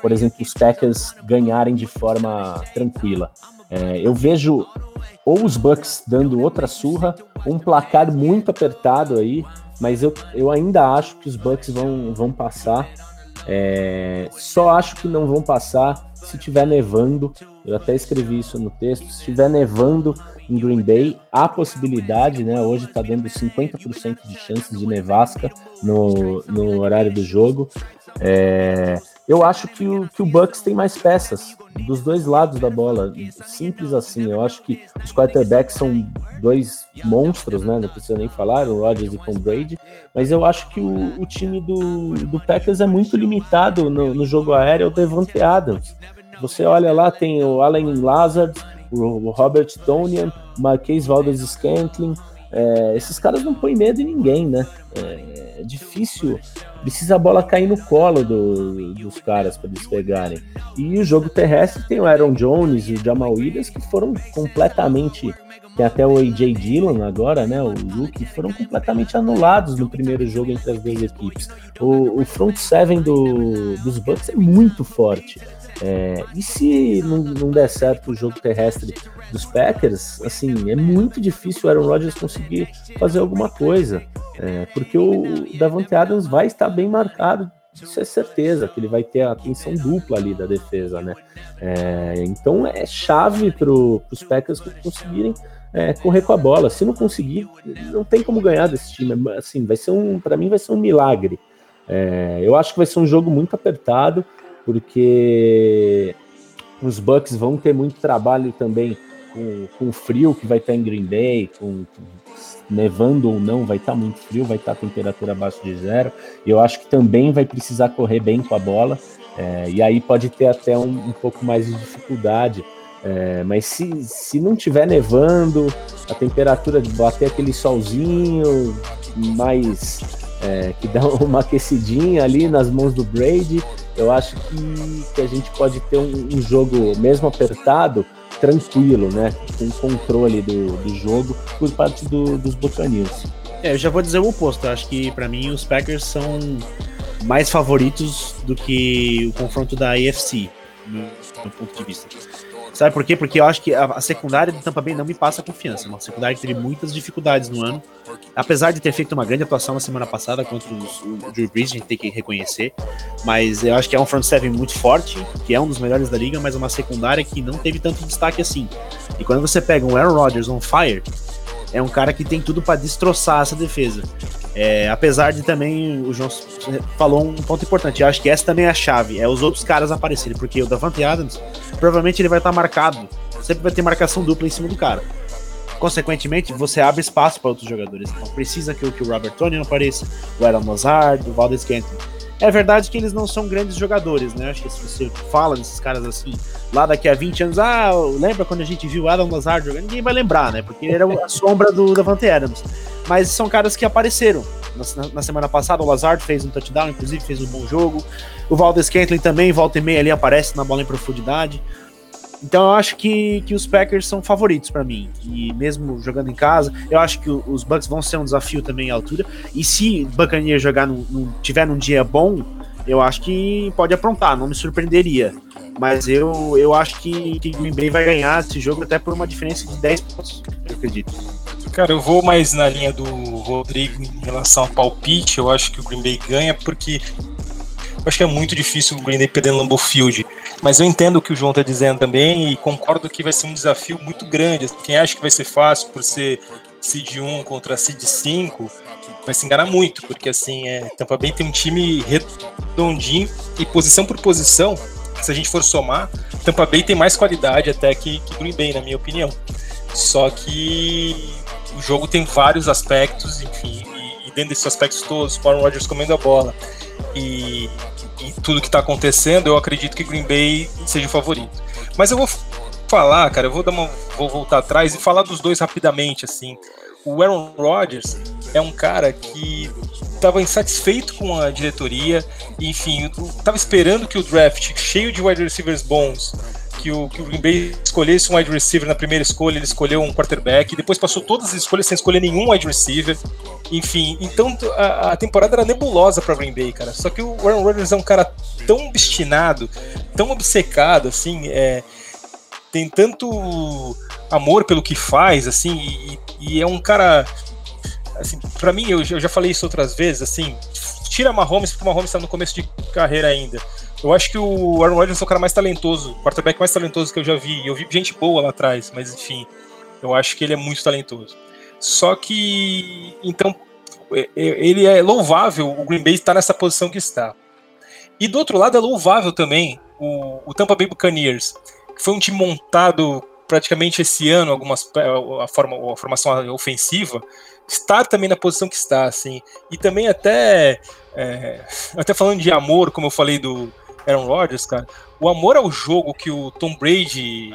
por exemplo, os Packers ganharem de forma tranquila. É, eu vejo ou os Bucks dando outra surra, um placar muito apertado aí, mas eu, eu ainda acho que os Bucks vão, vão passar. É, só acho que não vão passar se tiver nevando. Eu até escrevi isso no texto. Se tiver nevando em Green Bay, há possibilidade, né? Hoje está dando 50% de chances de nevasca no, no horário do jogo. É, eu acho que o, que o Bucks tem mais peças dos dois lados da bola. Simples assim. Eu acho que os quarterbacks são dois monstros, né? Não precisa nem falar, o Rodgers e Tom Brady. Mas eu acho que o, o time do, do Packers é muito limitado no, no jogo aéreo ao Devante Adams. Você olha lá, tem o Allen Lazard, o Robert Tonian, Marquês Valdez Scantling. É, esses caras não põem medo em ninguém, né? É, é difícil precisa a bola cair no colo do, dos caras para eles pegarem. E o jogo terrestre tem o Aaron Jones e o Jamal Williams que foram completamente. Tem até o AJ Dillon agora, né? O Luke, foram completamente anulados no primeiro jogo entre as duas equipes. O, o front seven do, dos Bucks é muito forte. É, e se não, não, der certo o jogo terrestre dos Packers, assim, é muito difícil o Aaron Rodgers conseguir fazer alguma coisa, é, porque o Davante Adams vai estar bem marcado, isso é certeza, que ele vai ter a atenção dupla ali da defesa, né? É, então é chave para os Packers conseguirem é, correr com a bola. Se não conseguir, não tem como ganhar desse time. Assim, vai ser um, para mim, vai ser um milagre. É, eu acho que vai ser um jogo muito apertado porque os Bucks vão ter muito trabalho também com, com o frio que vai estar em Green Bay, com, nevando ou não, vai estar muito frio, vai estar a temperatura abaixo de zero. E eu acho que também vai precisar correr bem com a bola. É, e aí pode ter até um, um pouco mais de dificuldade. É, mas se, se não tiver nevando, a temperatura de bater aquele solzinho mais é, que dá (laughs) uma aquecidinha ali nas mãos do Brady, eu acho que, que a gente pode ter um, um jogo, mesmo apertado, tranquilo, né? Com controle do, do jogo por parte do, dos Buccaneers. É, eu já vou dizer o oposto. Eu acho que para mim os Packers são mais favoritos do que o confronto da AFC, no, no ponto de vista. Sabe por quê? Porque eu acho que a, a secundária do Tampa Bay não me passa confiança. Uma secundária que teve muitas dificuldades no ano. Apesar de ter feito uma grande atuação na semana passada contra os, o Drew Brees, a gente tem que reconhecer. Mas eu acho que é um front seven muito forte, que é um dos melhores da liga, mas uma secundária que não teve tanto destaque assim. E quando você pega um Aaron Rodgers on fire, é um cara que tem tudo para destroçar essa defesa. É, apesar de também, o João falou um ponto importante, eu acho que essa também é a chave, é os outros caras aparecerem, porque o Davante Adams, provavelmente ele vai estar marcado, sempre vai ter marcação dupla em cima do cara. Consequentemente, você abre espaço para outros jogadores. Então precisa que, que o Robert Tony apareça, o Aaron Lazard, o Valdez Kenton. É verdade que eles não são grandes jogadores, né? Acho que se você fala desses caras assim, lá daqui a 20 anos, ah, lembra quando a gente viu Adam Lazard jogando? Ninguém vai lembrar, né? Porque ele era a sombra do Davante Adams. Mas são caras que apareceram. Na, na, semana passada, o Lazard fez um touchdown, inclusive fez um bom jogo. O Valdez Kentlin também, volta e meia ali, aparece na bola em profundidade. Então eu acho que, que os Packers são favoritos para mim. E mesmo jogando em casa, eu acho que os Bucks vão ser um desafio também à altura. E se o Buccaneers jogar num, num, tiver num dia bom, eu acho que pode aprontar, não me surpreenderia. Mas eu, eu acho que, que Green Bay vai ganhar esse jogo até por uma diferença de 10 pontos, eu acredito. Cara, eu vou mais na linha do Rodrigo em relação ao palpite. Eu acho que o Green Bay ganha porque eu acho que é muito difícil o Green Bay perder no Lambeau Field. Mas eu entendo o que o João está dizendo também e concordo que vai ser um desafio muito grande. Quem acha que vai ser fácil por ser seed 1 contra seed 5 vai se enganar muito, porque assim, é, Tampa Bay tem um time redondinho e posição por posição, se a gente for somar, Tampa Bay tem mais qualidade até que, que Green Bay, na minha opinião. Só que o jogo tem vários aspectos, enfim, e, e dentro desses aspectos todos, o Aaron Rodgers comendo a bola, e, e tudo que está acontecendo, eu acredito que Green Bay seja o favorito. Mas eu vou falar, cara, eu vou dar uma, vou voltar atrás e falar dos dois rapidamente, assim. O Aaron Rodgers é um cara que estava insatisfeito com a diretoria, enfim, estava esperando que o draft cheio de wide receivers bons que o, que o Green Bay escolhesse um wide receiver na primeira escolha, ele escolheu um quarterback, depois passou todas as escolhas sem escolher nenhum wide receiver. Enfim, então a, a temporada era nebulosa para Green Bay, cara. Só que o Aaron Rodgers é um cara tão obstinado, tão obcecado, assim, é, tem tanto amor pelo que faz, assim, e, e é um cara, assim, para mim, eu, eu já falei isso outras vezes, assim, tira Mahomes, porque o Mahomes está no começo de carreira ainda. Eu acho que o Aaron Rodgers é o cara mais talentoso, o quarterback mais talentoso que eu já vi. Eu vi gente boa lá atrás, mas enfim, eu acho que ele é muito talentoso. Só que, então, é, é, ele é louvável o Green Bay estar nessa posição que está. E do outro lado é louvável também o, o Tampa Bay Buccaneers, que foi um time montado praticamente esse ano, algumas a, forma, a formação ofensiva, estar também na posição que está, assim. E também até é, até falando de amor, como eu falei do, Aaron Rodgers, cara, o amor ao jogo que o Tom Brady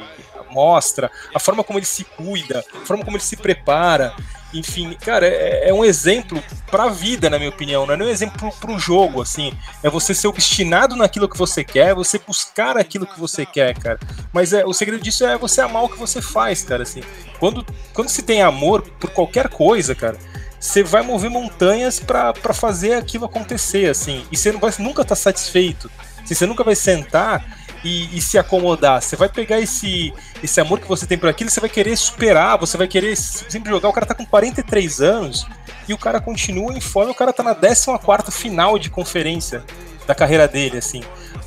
mostra, a forma como ele se cuida, a forma como ele se prepara, enfim, cara, é, é um exemplo pra vida, na minha opinião, não é nem um exemplo pro jogo, assim, é você ser obstinado naquilo que você quer, você buscar aquilo que você quer, cara, mas é, o segredo disso é você amar o que você faz, cara, assim, quando, quando se tem amor por qualquer coisa, cara, você vai mover montanhas para fazer aquilo acontecer, assim, e você não vai nunca estar tá satisfeito, Assim, você nunca vai sentar e, e, se acomodar. Você vai pegar esse, esse amor que você tem por aquilo, você vai querer superar, você vai querer sempre jogar. O cara tá com 43 anos e o cara continua em forma, o cara tá na 14 final de conferência da carreira dele, assim.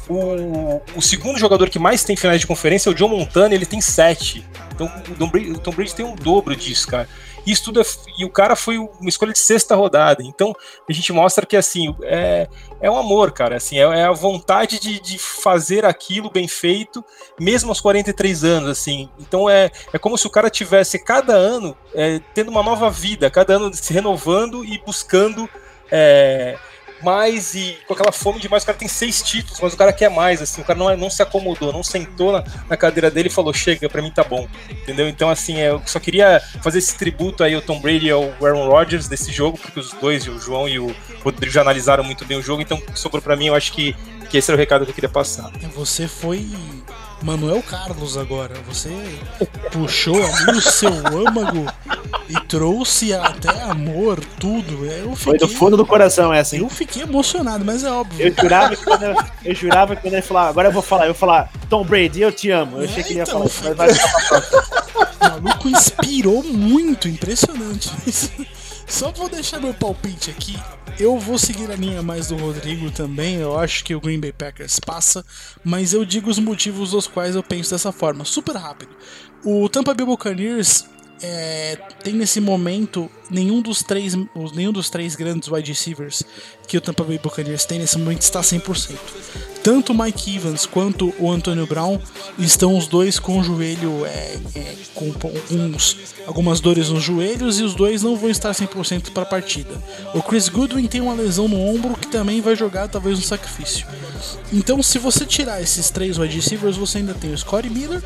O, o, segundo jogador que mais tem finais de conferência é o John Montana, ele tem sete. Então o Tom Brady tem um dobro disso, cara. Isso tudo é, e o cara foi uma escolha de sexta rodada. Então a gente mostra que assim é, é um amor, cara. Assim, é, é a vontade de, de, fazer aquilo bem feito, mesmo aos 43 anos. assim. Então é, é como se o cara tivesse cada ano é, tendo uma nova vida, cada ano se renovando e buscando. É, mais e com aquela fome de mais. O cara tem seis títulos, mas o cara quer mais, assim. O cara não, é, não se acomodou, não sentou na, na cadeira dele e falou: chega, pra mim tá bom. Entendeu? Então, assim, é, eu só queria fazer esse tributo aí ao Tom Brady e ao Aaron Rodgers desse jogo, porque os dois, o João e o Rodrigo, já analisaram muito bem o jogo. Então, sobrou pra mim, eu acho que, que esse era o recado que eu queria passar. Você foi Manuel Carlos agora. Você puxou ali o seu âmago e trouxe até amor, tudo. Eu fiquei, Foi do fundo do coração essa, hein? Eu fiquei emocionado, mas é óbvio. Eu jurava que quando eu, eu jurava que quando ele falar, agora eu vou falar, eu vou falar, Tom Brady, eu te amo. Eu achei que ele ia então, falar, mas vai O maluco inspirou muito, impressionante. Só vou deixar meu palpite aqui. Eu vou seguir a linha mais do Rodrigo também. Eu acho que o Green Bay Packers passa, mas eu digo os motivos dos quais eu penso dessa forma. Super rápido. O Tampa Bay Buccaneers é, tem nesse momento nenhum dos três nenhum dos três grandes wide receivers que o Tampa Bay Buccaneers tem nesse momento está 100%. Tanto o Mike Evans quanto o Antonio Brown estão os dois com o joelho é, é, com alguns, algumas dores nos joelhos e os dois não vão estar 100% para a partida. O Chris Goodwin tem uma lesão no ombro que também vai jogar talvez um sacrifício. Então, se você tirar esses três wide receivers, você ainda tem o Scottie Miller,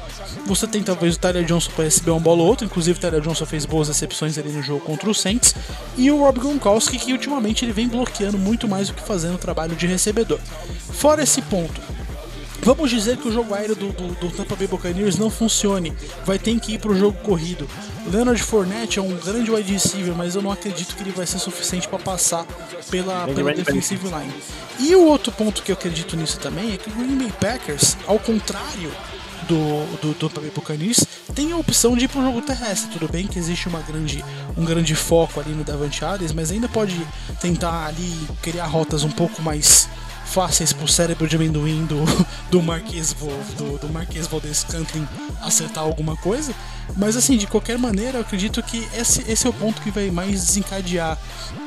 você tem talvez o Tyler Johnson para receber uma bola ou outra, inclusive o Tyler Johnson fez boas recepções ali no jogo contra o Saints, e o Rob Gronkowski que ultimamente ele vem bloqueando muito mais do que fazendo o trabalho de recebedor. Fora esse ponto, Vamos dizer que o jogo aéreo do, do, do, Tampa Bay Buccaneers não funcione, vai ter que ir para o jogo corrido. Leonard Fournette é um grande wide receiver, mas eu não acredito que ele vai ser suficiente para passar pela, pela defensive line. E o outro ponto que eu acredito nisso também é que o Green Bay Packers, ao contrário do, do, do Tampa Bay Buccaneers, tem a opção de ir para o jogo terrestre. Tudo bem que existe uma grande, um grande foco ali no Davante Adams, mas ainda pode tentar ali criar rotas um pouco mais fáceis pro cérebro de amendoim do, (laughs) do Marquês, do, do Marquês Valdez Cantlin acertar alguma coisa. Mas assim, de qualquer maneira, eu acredito que esse, esse é o ponto que vai mais desencadear.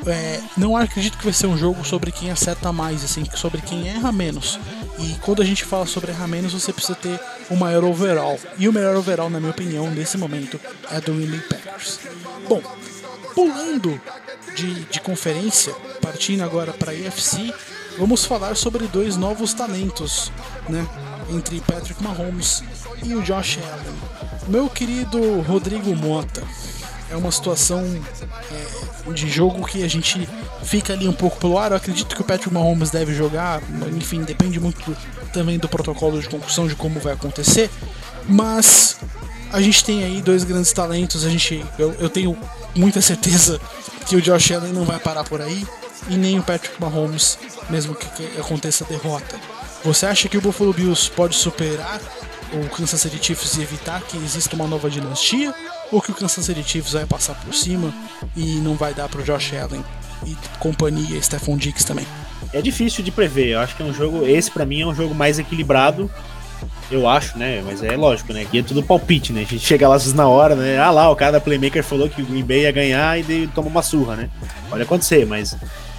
É, não acredito que vai ser um jogo sobre quem acerta mais, assim, sobre quem erra menos. E quando a gente fala sobre errar menos, você precisa ter o maior overall. E o melhor overall, na minha opinião, nesse momento, é do Green Packers. Bom, pulando de, de conferência, partindo agora para a EFC, vamos falar sobre dois novos talentos, né? Entre Patrick Mahomes e o Josh Allen. Meu querido Rodrigo Mota, é uma situação é, de jogo que a gente fica ali um pouco pelo ar. Eu acredito que o Patrick Mahomes deve jogar, enfim, depende muito também do protocolo de concussão, de como vai acontecer. Mas a gente tem aí dois grandes talentos. A gente, eu, eu tenho muita certeza que o Josh Allen não vai parar por aí e nem o Patrick Mahomes, mesmo que, aconteça a derrota. Você acha que o Buffalo Bills pode superar o Kansas City Chiefs e evitar que exista uma nova dinastia? Ou que o Kansas City Chiefs vai passar por cima e não vai dar para o Josh Allen e companhia, Stephon Diggs também? É difícil de prever. Eu acho que é um jogo. Esse para mim é um jogo mais equilibrado. Eu acho, né? Mas é lógico, né? Aqui é tudo palpite, né? A gente chega lá na hora, né? Ah lá, o cara da Playmaker falou que o Green Bay ia ganhar e toma uma surra, né? Pode acontecer, mas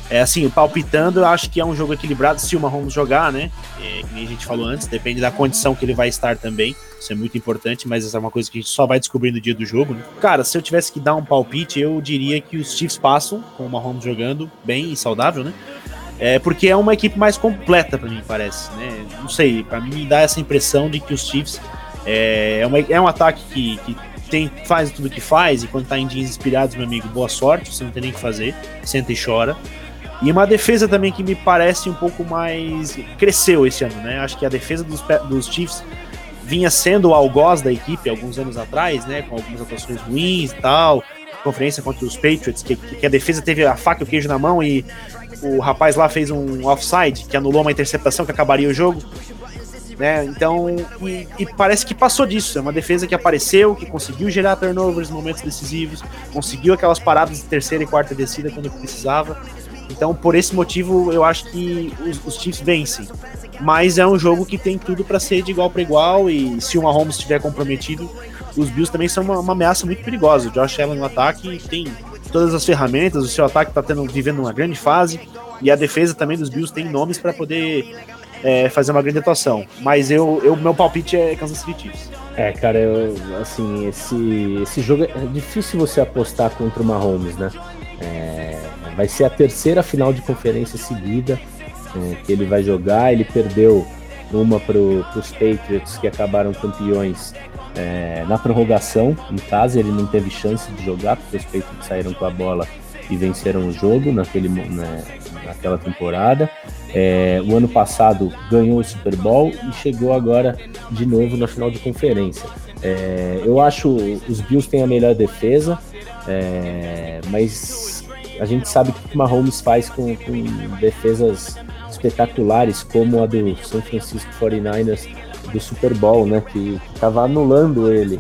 é assim, palpitando, eu acho que é um jogo equilibrado se o Mahomes jogar, né? É, como a gente falou antes, depende da condição que ele vai estar também. Isso é muito importante, mas essa é uma coisa que a gente só vai descobrir no dia do jogo. Né? Cara, se eu tivesse que dar um palpite, eu diria que os Chiefs passam com o Mahomes jogando bem e saudável, né? É porque é uma equipe mais completa para mim, parece, né? Não sei, para mim me dá essa impressão de que os Chiefs é, é, uma, é um ataque que, que tem, faz tudo que faz e quando tá em dias inspirados, meu amigo, boa sorte, você não tem nem o que fazer, senta e chora. E uma defesa também que me parece um pouco mais. cresceu esse ano, né? Acho que a defesa dos, dos Chiefs vinha sendo o algoz da equipe alguns anos atrás, né? Com algumas atuações ruins e tal. Conferência contra os Patriots, que, que a defesa teve a faca e o queijo na mão e o rapaz lá fez um offside que anulou uma interceptação que acabaria o jogo. Né? Então, e, e, parece que passou disso. É uma defesa que apareceu, que conseguiu gerar turnovers em momentos decisivos, conseguiu aquelas paradas de terceira e quarta descida quando precisava. Então, por esse motivo, eu acho que os, os Chiefs vencem. Mas é um jogo que tem tudo para ser de igual para igual e se o Mahomes estiver comprometido, os Bills também são uma, uma, ameaça muito perigosa. O Josh Allen no ataque tem todas as ferramentas, o seu ataque está vivendo uma grande fase e a defesa também dos Bills tem nomes para poder é, fazer uma grande atuação. Mas eu, eu meu palpite é Kansas City Chiefs. É, cara, eu, assim, esse, esse jogo é difícil você apostar contra o Mahomes, né? É, vai ser a terceira final de conferência seguida é, que ele vai jogar. Ele perdeu uma para os Patriots, que acabaram campeões é, na prorrogação. Em casa, ele não teve chance de jogar, porque os Patriots saíram com a bola e venceram o jogo naquele, né, naquela temporada. É, o ano passado ganhou o Super Bowl e chegou agora de novo na final de conferência. É, eu acho os Bills têm a melhor defesa, é, mas a gente sabe que o Mahomes faz com, com defesas espetaculares, como a do São Francisco 49ers do Super Bowl, né? Que estava anulando ele.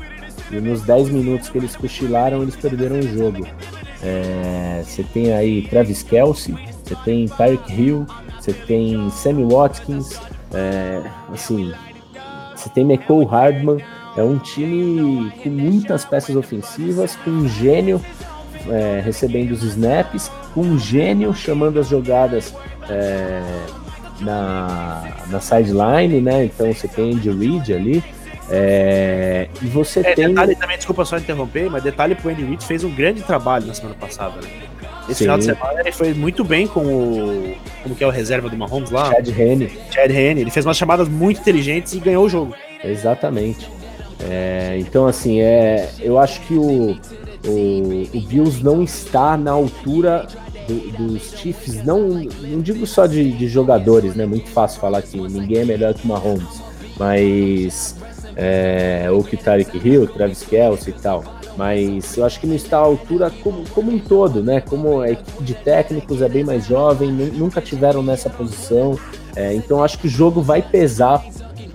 E nos 10 minutos que eles cochilaram, eles perderam o jogo. É, você tem aí Travis Kelsey, você tem Tyreek Hill, você tem Sammy Watkins, é, assim, você tem McCall Hardman. É um time com muitas peças ofensivas, com um gênio é, recebendo os snaps, com um gênio chamando as jogadas é, na, na sideline, né? Então você tem Andy Reid ali. É, e você é, tem. Detalhe também, desculpa só interromper, mas detalhe que o Andy Reid fez um grande trabalho na semana passada. Né? Esse Sim. final de semana ele foi muito bem com o. Como que é o reserva do Mahomes lá? Chad Henne. Chad Henne. Ele fez umas chamadas muito inteligentes e ganhou o jogo. Exatamente. É, então, assim, é, eu acho que o, o, o Bills não está na altura do, dos Chiefs, não, não digo só de, de, jogadores, né? Muito fácil falar que ninguém é melhor que o Mahomes, mas é, ou que o Tarek Hill, Travis Kelce e tal. Mas eu acho que não está à altura como, como um todo, né? Como a equipe de técnicos é bem mais jovem, nunca tiveram nessa posição. É, então acho que o jogo vai pesar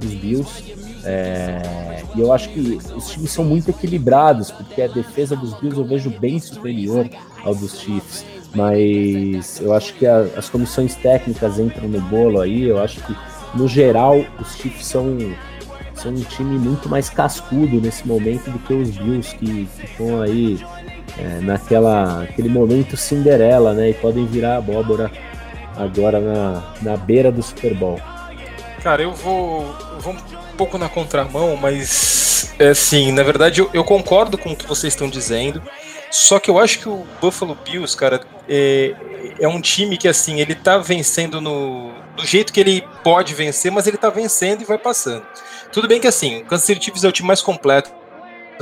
os Bills. É, e eu acho que os times são muito equilibrados, porque a defesa dos Bills eu vejo bem superior ao dos Chiefs. Mas eu acho que a, as comissões técnicas entram no bolo aí. Eu acho que, no geral, os Chiefs são são um time muito mais cascudo nesse momento do que os Bills que estão aí é, naquela aquele momento Cinderela, né? E podem virar abóbora agora na, na beira do Super Bowl. Cara, eu vou, eu vou um pouco na contramão, mas assim, na verdade eu, eu concordo com o que vocês estão dizendo. Só que eu acho que o Buffalo Bills, cara, é, é um time que assim, ele tá vencendo no, do jeito que ele pode vencer, mas ele tá vencendo e vai passando. Tudo bem que assim, o Kansas City Chiefs é o time mais completo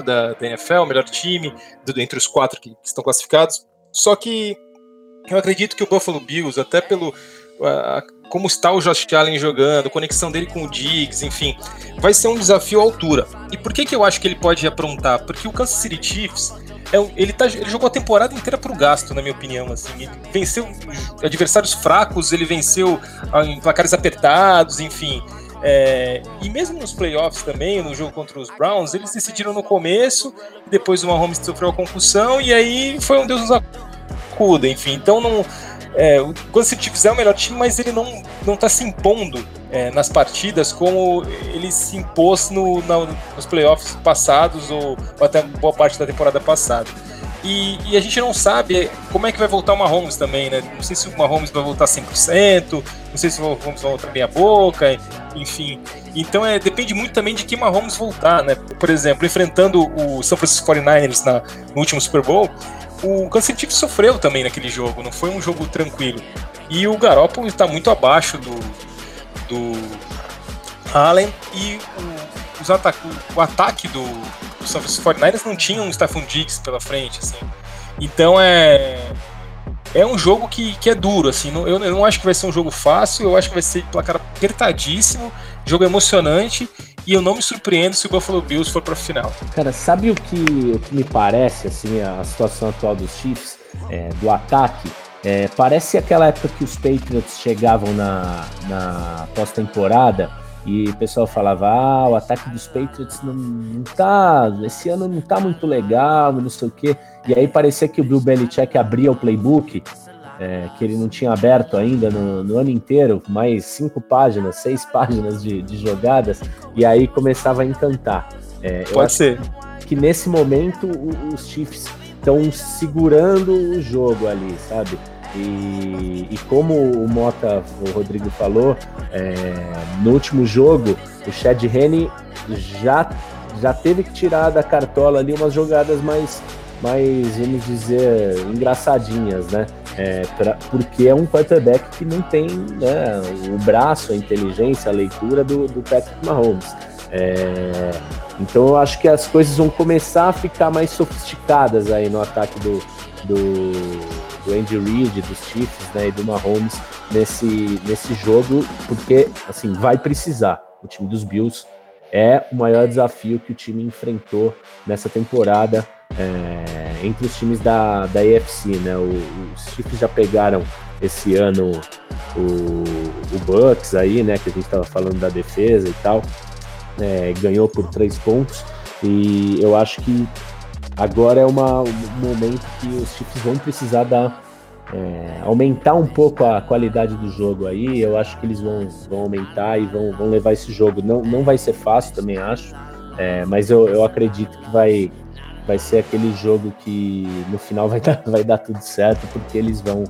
da, da NFL, o melhor time do, entre os quatro que, que, estão classificados. Só que eu acredito que o Buffalo Bills, até pelo como está o Josh Allen jogando, conexão dele com o Diggs, enfim, vai ser um desafio à altura. E por que, que eu acho que ele pode aprontar? Porque o Kansas City Chiefs é, ele, tá, ele jogou a temporada inteira pro gasto, na minha opinião. Assim. Ele venceu adversários fracos, ele venceu ah, em placares apertados, enfim. É, e mesmo nos playoffs também, no jogo contra os Browns, eles decidiram no começo, depois o Mahomes sofreu a concussão, e aí foi um Deus nos acuda, enfim. Então não. É, o Chiefs é o melhor time, mas ele não, não tá se impondo é, nas partidas como ele se impôs no, na, nos playoffs passados ou, ou até boa parte da temporada passada. E, e, a gente não sabe como é que vai voltar o Mahomes também, né? Não sei se o Mahomes vai voltar 100%, não sei se o Mahomes vai voltar bem a boca, enfim. Então é, depende muito também de que Mahomes voltar, né? Por exemplo, enfrentando o San Francisco 49ers na, no último Super Bowl, o Kansas City sofreu também naquele jogo, não foi um jogo tranquilo. E o Garoppolo está muito abaixo do, do Allen e o, os ataque, o ataque do, os 49ers não tinham um Stephon Diggs pela frente, assim. Então é é um jogo que, que é duro, assim. Não, eu, eu, não acho que vai ser um jogo fácil, eu acho que vai ser placar apertadíssimo, jogo emocionante, e eu não me surpreendo se o Buffalo Bills for para final. Cara, sabe o que, o que me parece, assim, a situação atual dos Chiefs, é, do ataque? É, parece aquela época que os Patriots chegavam na, na pós-temporada e o pessoal falava, ah, o ataque dos Patriots não, não tá, esse ano não tá muito legal, não sei o quê. E aí parecia que o Bill Belichick abria o playbook, é, que ele não tinha aberto ainda no, no, ano inteiro, mais cinco páginas, seis páginas de, de jogadas, e aí começava a encantar. É, Pode ser. Que nesse momento os Chiefs estão segurando o jogo ali, sabe? E, e, como o Mota, o Rodrigo falou, é, no último jogo, o Chad Henne já, já teve que tirar da cartola ali umas jogadas mais, mais vamos dizer, engraçadinhas, né? É, pra, porque é um quarterback que não tem né, o braço, a inteligência, a leitura do, do Patrick Mahomes. É, então eu acho que as coisas vão começar a ficar mais sofisticadas aí no ataque do, do do Andy Reid, dos Chiefs né, e do Mahomes nesse, nesse jogo, porque assim vai precisar. O time dos Bills é o maior desafio que o time enfrentou nessa temporada é, entre os times da, da AFC. Né? O, os Chiefs já pegaram esse ano o, o Bucks aí, né? Que a gente estava falando da defesa e tal. É, ganhou por três pontos. E eu acho que Agora é uma, um momento que os Chiefs vão precisar dar, é, aumentar um pouco a qualidade do jogo aí. Eu acho que eles vão, vão aumentar e vão, vão levar esse jogo. Não, não vai ser fácil, também acho. É, mas eu, eu acredito que vai, vai ser aquele jogo que no final vai (laughs) dar, vai dar tudo certo, porque eles vão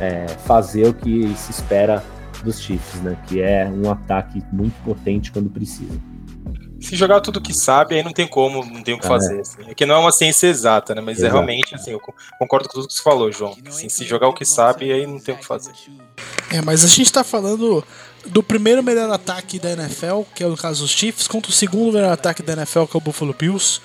é, fazer o que se espera dos Chiefs, né? Que é um ataque muito potente quando precisa. Se jogar tudo que sabe, aí não tem como, não tem o que ah, fazer. É. Assim. É que não é uma ciência exata, né? Mas é Exato. é realmente, assim, eu concordo com tudo que você falou, João. Assim, se jogar o que sabe, aí não tem o que fazer. É, mas a gente tá falando do primeiro melhor ataque da NFL, que é o caso dos Chiefs, contra o segundo melhor ataque da NFL, que é o Buffalo Bills,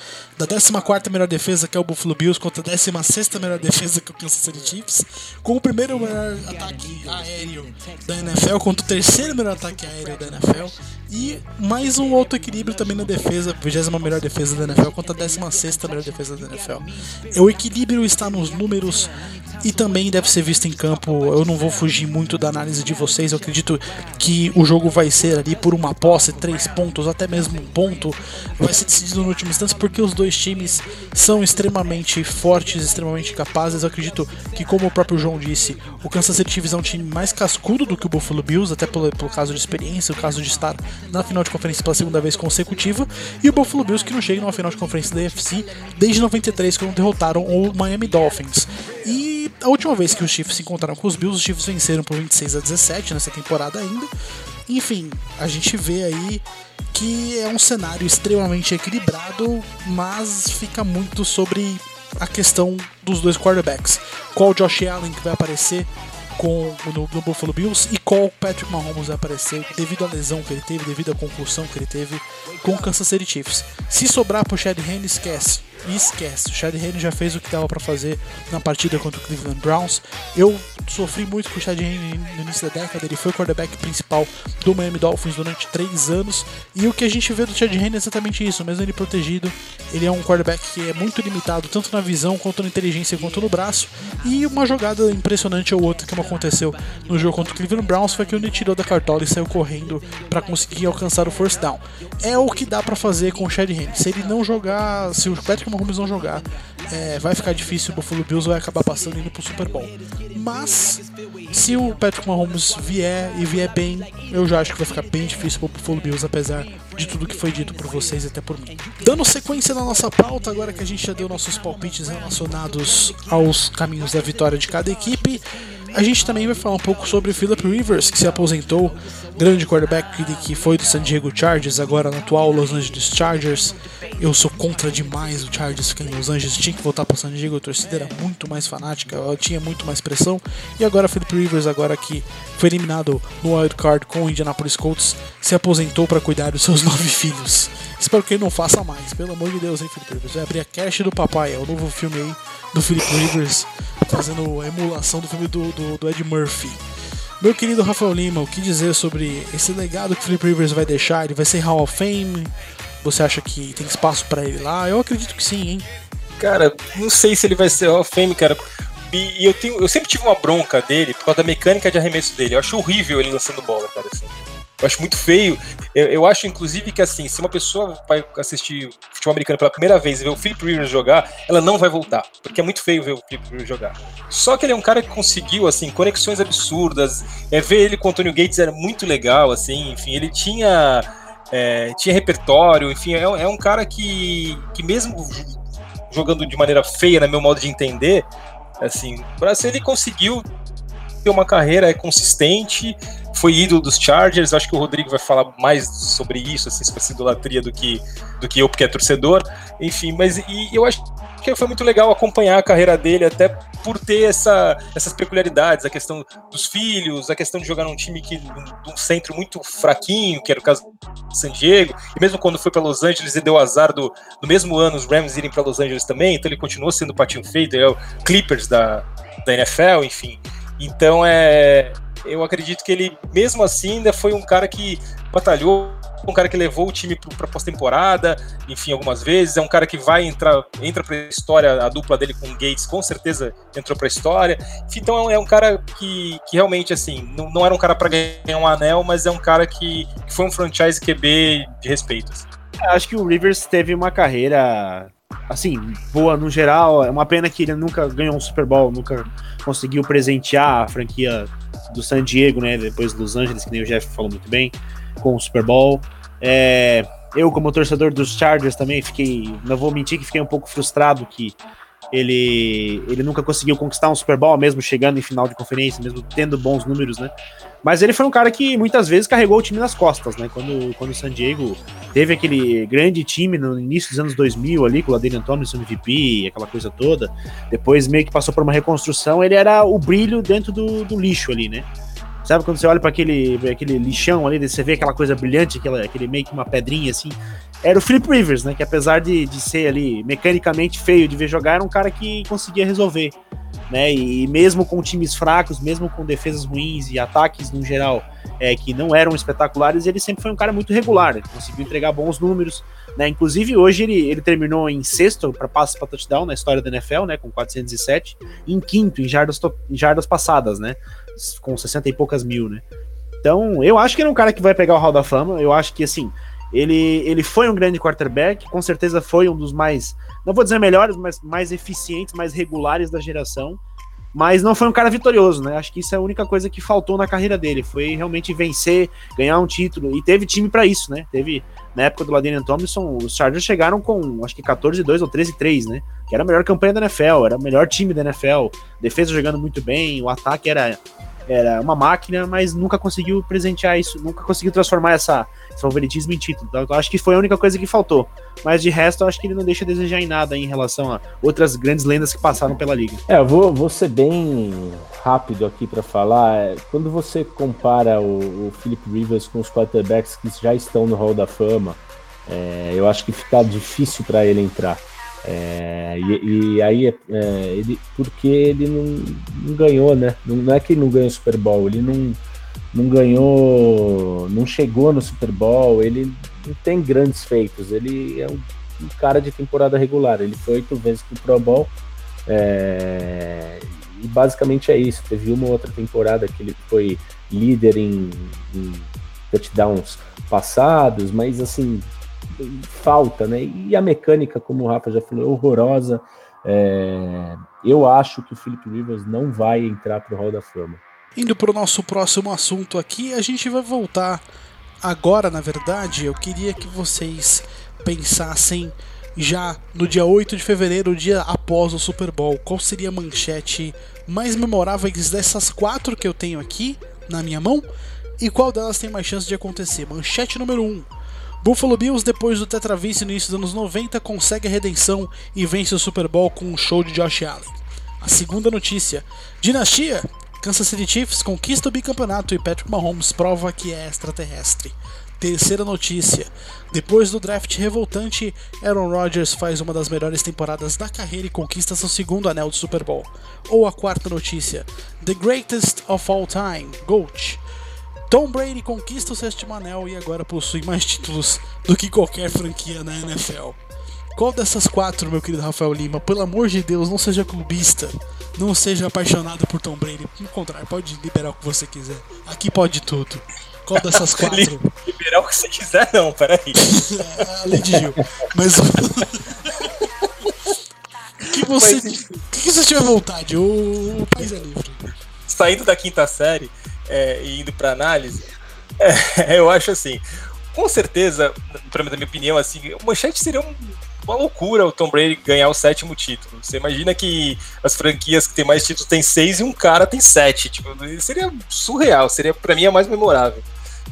da 14 melhor defesa, que é o Buffalo Bills, contra a 16 melhor defesa, que é o Kansas City Chiefs, com o primeiro melhor ataque aéreo da NFL, contra o terceiro melhor ataque aéreo da NFL, e mais um outro equilíbrio também na defesa, 20 melhor defesa da NFL, contra a 16 melhor defesa da NFL. O equilíbrio está nos números e também deve ser visto em campo. Eu não vou fugir muito da análise de vocês, eu acredito que o jogo vai ser ali por uma posse, três pontos, até mesmo um ponto, vai ser decidido no último instante porque os dois times são extremamente fortes, extremamente capazes. Eu acredito que, como o próprio João disse, o Kansas City Chiefs é um time mais cascudo do que o Buffalo Bills, até pelo, pelo caso de experiência, o caso de estar na final de conferência pela segunda vez consecutiva, e o Buffalo Bills que não chega numa final de conferência da AFC desde 93, quando derrotaram o Miami Dolphins. E a última vez que os Chiefs se encontraram com os Bills, os Chiefs venceram por 26 a 17 nessa temporada ainda. Enfim, a gente vê aí que é um cenário extremamente equilibrado, mas fica muito sobre a questão dos dois quarterbacks. Qual Josh Allen que vai aparecer com no, no, Buffalo Bills e qual Patrick Mahomes vai aparecer devido à lesão que ele teve, devido à concussão que ele teve com o Kansas City Chiefs. Se sobrar pro Chad Henne, esquece. E esquece. O Henne já fez o que dava para fazer na partida contra o Cleveland Browns. Eu sofri muito com o Henne no início da década. Ele foi o quarterback principal do Miami Dolphins durante três anos. E o que a gente vê do Chad Henne é exatamente isso. Mesmo ele protegido, ele é um quarterback que é muito limitado, tanto na visão, quanto na inteligência, quanto no braço. E uma jogada impressionante ou outra que aconteceu no jogo contra o Cleveland Browns foi que ele tirou da cartola e saiu correndo para conseguir alcançar o first down. É o que dá para fazer com o Henne. Se ele não jogar, se o Patrick Mahomes não jogar, é, vai ficar difícil. O Buffalo Bills vai acabar passando indo pro Super Bowl. Mas se o Patrick Mahomes vier e vier bem, eu já acho que vai ficar bem difícil pro Buffalo Bills, apesar de tudo que foi dito por vocês e até por mim. Dando sequência na nossa pauta, agora que a gente já deu nossos palpites relacionados aos caminhos da vitória de cada equipe, a gente também vai falar um pouco sobre Philip Rivers, que se aposentou, grande quarterback que foi do San Diego Chargers, agora no atual Los Angeles Chargers. Eu sou contra demais o Chargers ficar em Los Angeles, tinha que voltar para San Diego, a torcida era muito mais fanática, tinha muito mais pressão. E agora Philip Rivers, agora que foi eliminado no wild card com o Indianapolis Colts, se aposentou para cuidar dos seus (laughs) nove filhos. Espero que ele não faça mais, pelo amor de Deus, hein, Philip Rivers. Vai abrir a Cash do Papai, é o novo filme aí do Philip Rivers fazendo a emulação do filme do, do, do, Ed Murphy. Meu querido Rafael Lima, o que dizer sobre esse legado que o Philip Rivers vai deixar? Ele vai ser Hall of Fame? Você acha que tem espaço para ele lá? Eu acredito que sim, hein? Cara, não sei se ele vai ser Hall of Fame, cara. E eu, tenho, eu sempre tive uma bronca dele por causa da mecânica de arremesso dele. Eu acho horrível ele lançando bola, cara. Assim. Eu acho muito feio. Eu, eu, acho, inclusive, que assim, se uma pessoa vai assistir futebol americano pela primeira vez e ver o Philip Rivers jogar, ela não vai voltar. Porque é muito feio ver o Philip Rivers jogar. Só que ele é um cara que conseguiu, assim, conexões absurdas. É, ver ele com o Antônio Gates era muito legal, assim, enfim, ele tinha. É, tinha repertório, enfim, é, é um cara que, que mesmo jogando de maneira feia, no meu modo de entender, assim, ele conseguiu ter uma carreira é consistente, foi ídolo dos Chargers. Acho que o Rodrigo vai falar mais sobre isso, assim, sobre essa idolatria do que, do que eu, porque é torcedor. Enfim, mas e eu acho que foi muito legal acompanhar a carreira dele, até por ter essa, essas peculiaridades, a questão dos filhos, a questão de jogar num time que um centro muito fraquinho, que era o caso do San Diego, e mesmo quando foi para Los Angeles, ele deu azar do, no mesmo ano os Rams irem para Los Angeles também, então ele continuou sendo patinho feito, é o Clippers da, da NFL, enfim. Então é. Eu acredito que ele, mesmo assim, ainda foi um cara que batalhou, um cara que levou o time para pós-temporada, enfim, algumas vezes. É um cara que vai entrar, entra para a história, a dupla dele com o Gates, com certeza entrou para a história. Então é um cara que, que realmente, assim, não, não era um cara para ganhar um anel, mas é um cara que, que foi um franchise QB de respeito. Assim. Acho que o Rivers teve uma carreira assim, boa no geral. É uma pena que ele nunca ganhou um Super Bowl, nunca conseguiu presentear a franquia do San Diego, né? Depois dos Angeles, que nem o Jeff falou muito bem, com o Super Bowl. É, Eu, como torcedor dos Chargers, também fiquei. Não vou mentir que fiquei um pouco frustrado que ele, ele nunca conseguiu conquistar um Super Bowl, mesmo chegando em final de conferência, mesmo tendo bons números, né? Mas ele foi um cara que muitas vezes carregou o time nas costas, né? Quando, quando o San Diego teve aquele grande time no início dos anos 2000 ali, com o Ladarian Thompson MVP, aquela coisa toda, depois meio que passou por uma reconstrução, ele era o brilho dentro do, do lixo ali, né? Sabe quando você olha para aquele, aquele lixão ali, você vê aquela coisa brilhante, aquela, aquele meio que uma pedrinha assim. Era o Philip Rivers, né? Que apesar de, de ser ali mecanicamente feio de ver jogar, era um cara que conseguia resolver. Né? E, mesmo com times fracos, mesmo com defesas ruins e ataques no geral é, que não eram espetaculares, ele sempre foi um cara muito regular. Ele conseguiu entregar bons números. Né? Inclusive, hoje ele, ele terminou em sexto para passes para touchdown na história da NFL, né? Com 407, e em quinto em jardas, em jardas passadas, né? com 60 e poucas mil, né? Então, eu acho que ele é um cara que vai pegar o Hall da Fama. Eu acho que, assim, ele, ele foi um grande quarterback, com certeza foi um dos mais, não vou dizer melhores, mas mais eficientes, mais regulares da geração. Mas não foi um cara vitorioso, né? Acho que isso é a única coisa que faltou na carreira dele. Foi realmente vencer, ganhar um título. E teve time para isso, né? Teve, na época do Ladinian Thompson, os Chargers chegaram com acho que 14-2 ou 13-3, né? Que era a melhor campanha da NFL, era o melhor time da NFL. Defesa jogando muito bem, o ataque era era uma máquina, mas nunca conseguiu presentear isso, nunca conseguiu transformar essa, esse favoritismo em título. Então, eu acho que foi a única coisa que faltou. Mas de resto, eu acho que ele não deixa a desejar em nada em relação a outras grandes lendas que passaram pela liga. É, eu vou, vou ser bem rápido aqui para falar. É, quando você compara o, o Philip Rivers com os quarterbacks que já estão no Hall da Fama, é, eu acho que fica difícil para ele entrar. É, e, e, aí, é, ele, porque ele não, não ganhou, né? Não, não, é que ele não ganhou o Super Bowl, ele não, não ganhou, não chegou no Super Bowl, ele não tem grandes feitos, ele é um, um cara de temporada regular, ele foi oito vezes pro Pro Bowl, é, e basicamente é isso. Teve uma outra temporada que ele foi líder em, em touchdowns passados, mas assim, falta, né? E a mecânica, como o Rafa já falou, é horrorosa. É... Eu acho que o Philip Rivers não vai entrar para o Hall da Fama. Indo para o nosso próximo assunto aqui, a gente vai voltar agora, na verdade. Eu queria que vocês pensassem já no dia 8 de fevereiro, o dia após o Super Bowl, qual seria a manchete mais memorável dessas quatro que eu tenho aqui na minha mão e qual delas tem mais chance de acontecer. Manchete número 1. Um, Buffalo Bills, depois do tetravice no início dos anos 90, consegue a redenção e vence o Super Bowl com um show de Josh Allen. A segunda notícia: Dinastia. Kansas City Chiefs conquista o bicampeonato e Patrick Mahomes prova que é extraterrestre. Terceira notícia: depois do draft revoltante, Aaron Rodgers faz uma das melhores temporadas da carreira e conquista seu segundo anel de Super Bowl. Ou a quarta notícia: The Greatest of All Time, GOAT. Tom Brady conquista o sétimo anel e agora possui mais títulos do que qualquer franquia na NFL. Qual dessas quatro, meu querido Rafael Lima, pelo amor de Deus, não seja clubista, não seja apaixonado por Tom Brady. Pelo contrário, pode liberar o que você quiser. Aqui pode tudo. Qual dessas (laughs) quatro? liberar o que você quiser, não, peraí. (laughs) Além de Gil. Mas. (laughs) que você. que você tiver vontade, o, o país é livre. Saindo da quinta série, é, e indo para análise, (laughs) é, eu acho assim, com certeza, para minha opinião, assim, o manchete seria um, uma loucura o Tom Brady ganhar o sétimo título. Você imagina que as franquias que tem mais títulos tem seis e um cara tem sete. Tipo, seria surreal, seria para mim a mais memorável.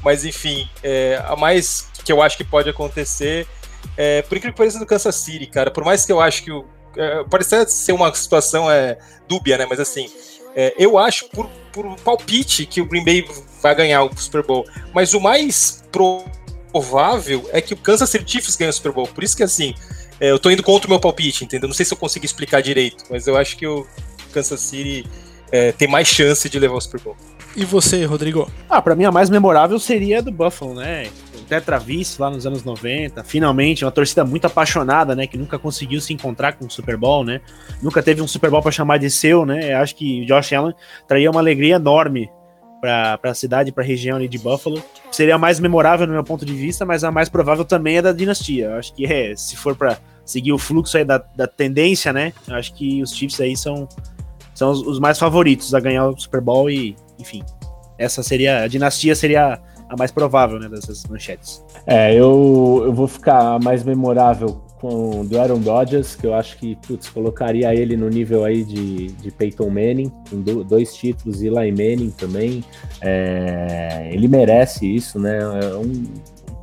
Mas enfim, é, a mais que eu acho que pode acontecer, é, por incrível que pareça, no Kansas City, cara. Por mais que eu acho que o. É, pode ser uma situação é, dúbia, né? Mas assim, é, eu acho, por, por palpite, que o Green Bay vai ganhar o Super Bowl. Mas o mais provável é que o Kansas City Chiefs ganhe o Super Bowl. Por isso que, assim, é, eu tô indo contra o meu palpite, entendeu? Não sei se eu consigo explicar direito, mas eu acho que o Kansas City é, tem mais chance de levar o Super Bowl. E você, Rodrigo? Ah, pra mim a mais memorável seria a do Buffalo, né? Tetravice lá nos anos 90, finalmente, uma torcida muito apaixonada, né, que nunca conseguiu se encontrar com o Super Bowl, né, nunca teve um Super Bowl para chamar de seu, né, acho que Josh Allen traria uma alegria enorme para a cidade, para a região ali de Buffalo. Seria a mais memorável no meu ponto de vista, mas a mais provável também é da dinastia. Acho que é, se for para seguir o fluxo aí da, da tendência, né, acho que os Chiefs aí são, são os, os mais favoritos a ganhar o Super Bowl e, enfim, essa seria, a dinastia seria a mais provável, né, dessas manchetes. É, eu, eu vou ficar mais memorável com do Aaron Rodgers, que eu acho que, putz, colocaria ele no nível aí de, de Peyton Manning, com do, dois títulos, Eli Manning também. É, ele merece isso, né? É um,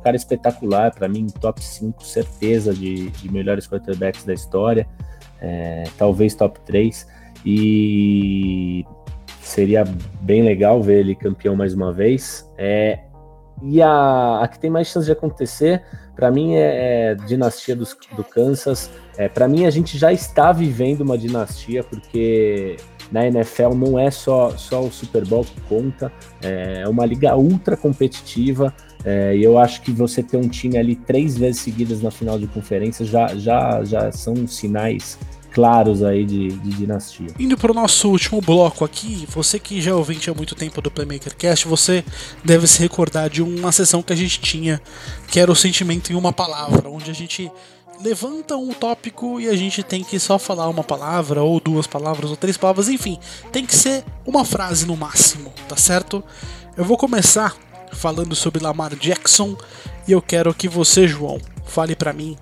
cara espetacular, para mim, top 5, certeza, de, de melhores quarterbacks da história, é, talvez top 3, e seria bem legal ver ele campeão mais uma vez. É, e a, a que tem mais chance de acontecer, para mim, é, é dinastia dos, do Kansas. É, para mim, a gente já está vivendo uma dinastia, porque na NFL não é só, só o Super Bowl que conta, é uma liga ultra competitiva. É, e eu acho que você ter um time ali três vezes seguidas na final de conferência já, já, já são sinais claros aí de, de dinastia. Indo para o nosso último bloco aqui, você que já é ouvinte há muito tempo do Playmaker Cast, você deve se recordar de uma sessão que a gente tinha, que era o sentimento em uma palavra, onde a gente levanta um tópico e a gente tem que só falar uma palavra, ou duas palavras, ou três palavras, enfim, tem que ser uma frase no máximo, tá certo? Eu vou começar falando sobre Lamar Jackson e eu quero que você, João, fale para mim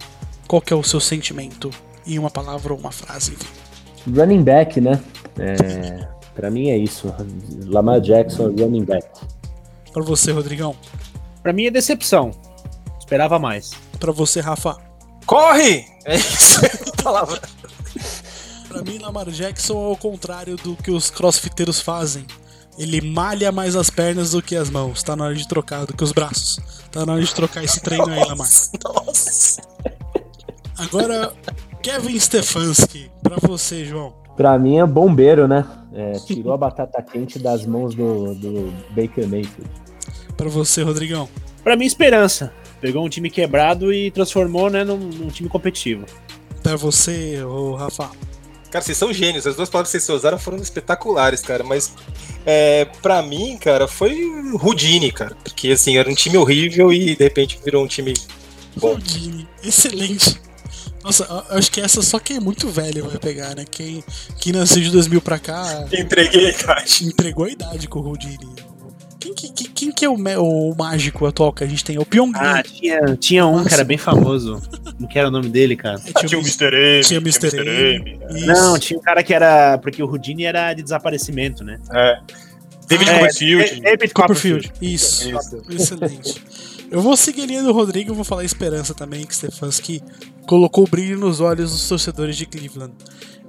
qual que é o seu sentimento em uma palavra ou uma frase. Running back, né? É, para mim é isso. Lamar Jackson, running back. Para você, Rodrigão. Para mim é decepção. Esperava mais. Para você, Rafa. Corre! É isso a palavra. Pra mim, Lamar Jackson é o contrário do que os crossfiteiros fazem. Ele malha mais as pernas do que as mãos. Tá na hora de trocar, do que os braços. Tá na hora de trocar esse treino aí, Lamar. Nossa. Agora, Kevin Stefanski, pra você, João. Pra mim é bombeiro, né? É, tirou a batata quente das mãos do, do Baker Mayfield. Pra você, Rodrigão. Pra mim, esperança. Pegou um time quebrado e transformou né, num, num time competitivo. Pra você, o Rafa. Cara, vocês são gênios. As duas palavras que vocês usaram foram espetaculares, cara. Mas é, pra mim, cara, foi Rudine, cara. Porque assim, era um time horrível e de repente virou um time bom. Rudine, excelente. Nossa, acho que essa só quem é muito velho vai pegar, né? Quem, quem nasceu de 2000 pra cá. Entreguei a idade. Entregou a idade com o Houdini. Quem, quem, quem que é o, o, mágico atual que a gente tem? É o Pyong Ah, tinha, tinha um Nossa. que era bem famoso. Não que era o nome dele, cara. É, tinha, tinha o Mr. M. Tinha o Mr. M. M. Não, tinha um cara que era. Porque o Houdini era de desaparecimento, né? É. David é, Copperfield. David Copperfield. Isso. Isso. Excelente. Eu vou seguir a linha do Rodrigo, vou falar esperança também, que Stefanski colocou brilho nos olhos dos torcedores de Cleveland.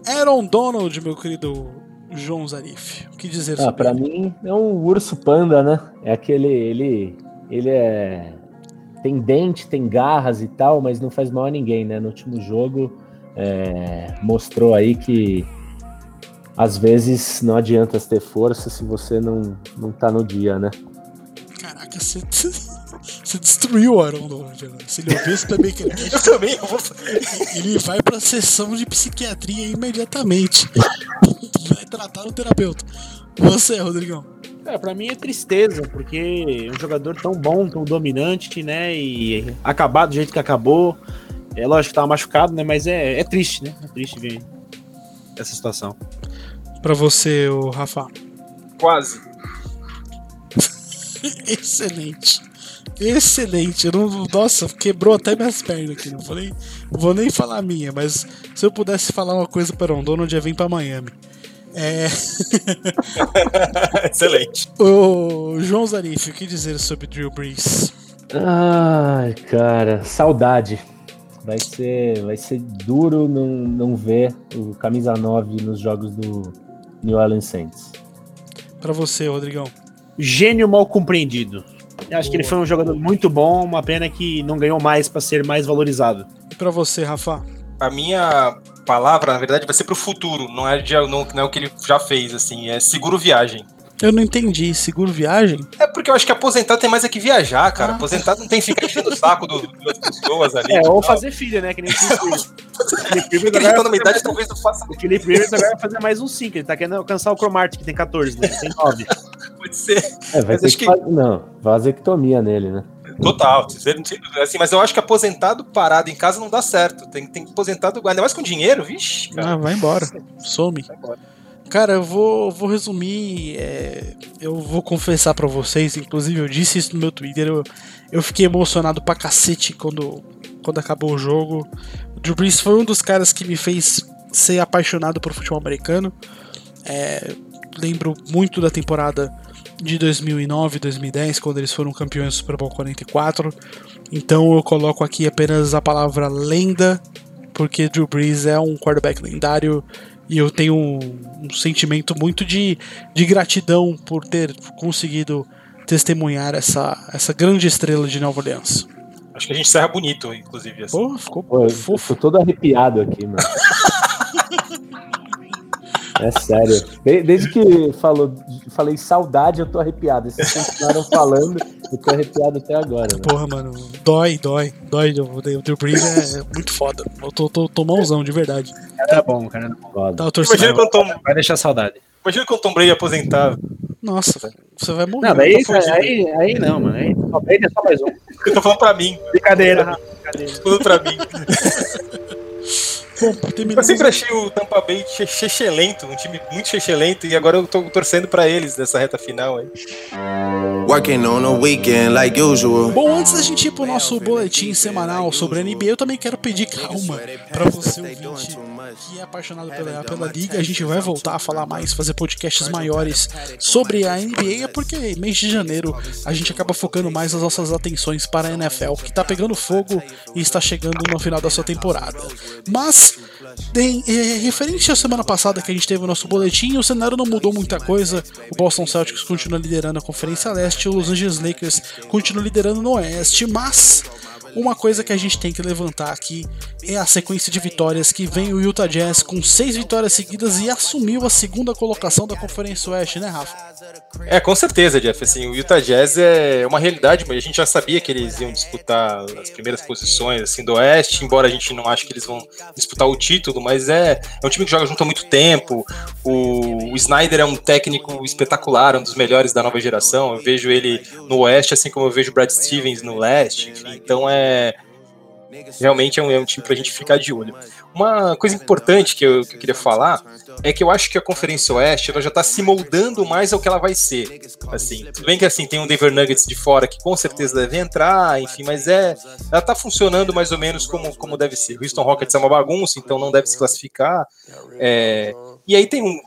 Aaron Donald, meu querido João Zarif, o que dizer ah, sobre pra mim é um urso panda, né? É aquele, ele, ele é tem dente, tem garras e tal, mas não faz mal a ninguém, né? No último jogo é, mostrou aí que às vezes não adianta ter força se você não, não tá no dia, né? Caraca, você (laughs) você destruiu o Aaron Donald. Né? Se ele ouvir esse também que Eu também eu vou... Ele vai pra sessão de psiquiatria imediatamente. (laughs) vai tratar o terapeuta. Você, Rodrigão. É, pra mim é tristeza, porque é um jogador tão bom, tão dominante, né? E acabar do jeito que acabou. É lógico que tava machucado, né? Mas é, é triste, né? É triste ver essa situação. Pra você, o Rafa. Quase. (laughs) Excelente. Excelente. Eu não, nossa, quebrou até minhas pernas aqui. Não falei, vou nem falar a minha, mas se eu pudesse falar uma coisa para um dono, já vem para Miami. É... (laughs) Excelente. O João Zarif, o que dizer sobre Drew Brees? Ai, cara, saudade. Vai ser, vai ser duro não, não ver o camisa 9 nos jogos do New Orleans Saints. Para você, Rodrigão. Gênio mal compreendido. Eu acho Boa. que ele foi um jogador muito bom, uma pena que não ganhou mais para ser mais valorizado. E para você, Rafa? A minha palavra, na verdade, vai ser pro futuro, não é, de, não, não é o que ele já fez, assim, é seguro viagem. Eu não entendi. Seguro viagem? É porque eu acho que aposentado tem mais é que viajar, cara. Ah. Aposentado não tem que ficar enchendo o saco do, das pessoas ali. É, ou fazer filho, né? Que nem o Felipe Rivers (laughs) agora. numa idade, talvez não faça. O Felipe Rivers agora vai fazer mais um 5. Ele tá querendo alcançar o Cromart, que tem 14, né? Tem 9. Pode ser. É, vai mas ter que, que... Fazer, não, vasectomia nele, né? Total, assim, mas eu acho que aposentado parado em casa não dá certo. Tem, tem aposentado, ainda mais com dinheiro, vixe. Cara. Ah, vai embora. Some. Vai embora. Cara, eu vou, vou resumir é, eu vou confessar para vocês, inclusive eu disse isso no meu Twitter, eu, eu fiquei emocionado pra cacete quando, quando acabou o jogo. O Drew Brees foi um dos caras que me fez ser apaixonado por futebol americano. É, lembro muito da temporada de 2009, 2010, quando eles foram campeões do Super Bowl 44. Então eu coloco aqui apenas a palavra lenda, porque Drew Brees é um quarterback lendário e eu tenho um, um sentimento muito de, de gratidão por ter conseguido testemunhar essa, essa grande estrela de Nova Orleans. Acho que a gente serra bonito, inclusive. Assim. Pô, ficou Pô, fofo. tô todo arrepiado aqui, mano. (laughs) É sério. De- Desde que falou, falei saudade, eu tô arrepiado. Vocês continuaram falando, eu tô arrepiado até agora. Mano. Porra, mano, dói, dói, dói. O Drew Brees é muito foda. Eu tô, tô, tô mãozão, de verdade. Tá bom, cara. Foda. Tava torcendo. Imagina quando, Tom, Vai deixar saudade. imagina quando Tom Brady aposentar. Nossa, velho, você vai morrer. Não, daí, tô fudido. aí, aí não, mano. Aí, só, aí é só mais um. Eu tô falando pra mim. Brincadeira, Rafa, brincadeira. Falando pra mim. (laughs) Eu sempre achei o Tampa Bay che- chechelento, um time muito chechelento, e agora eu tô torcendo pra eles nessa reta final aí. Working on a weekend like usual. Bom, antes da gente ir pro nosso boletim semanal sobre a NBA, eu também quero pedir calma pra você ouvinte que é apaixonado pela, pela liga. A gente vai voltar a falar mais, fazer podcasts maiores sobre a NBA, é porque mês de janeiro a gente acaba focando mais as nossas atenções para a NFL, que tá pegando fogo e está chegando no final da sua temporada. Mas tem, é, referente à semana passada que a gente teve o nosso boletim, o cenário não mudou muita coisa. O Boston Celtics continua liderando a Conferência Leste, o Los Angeles Lakers continua liderando no Oeste, mas uma coisa que a gente tem que levantar aqui é a sequência de vitórias que vem o Utah Jazz com seis vitórias seguidas e assumiu a segunda colocação da Conferência Oeste, né, Rafa? É, com certeza, Jeff. Assim, o Utah Jazz é uma realidade, mas a gente já sabia que eles iam disputar as primeiras posições assim, do Oeste, embora a gente não ache que eles vão disputar o título, mas é, é um time que joga junto há muito tempo. O, o Snyder é um técnico espetacular, um dos melhores da nova geração. Eu vejo ele no Oeste, assim como eu vejo o Brad Stevens no Leste. Enfim, então é. Realmente é um, é um time pra gente ficar de olho. Uma coisa importante que eu, que eu queria falar é que eu acho que a Conferência Oeste ela já tá se moldando mais ao que ela vai ser. Assim, tudo bem que assim tem um Denver Nuggets de fora que com certeza deve entrar, enfim, mas é ela tá funcionando mais ou menos como, como deve ser. O Houston Rockets é uma bagunça, então não deve se classificar. É, e aí tem um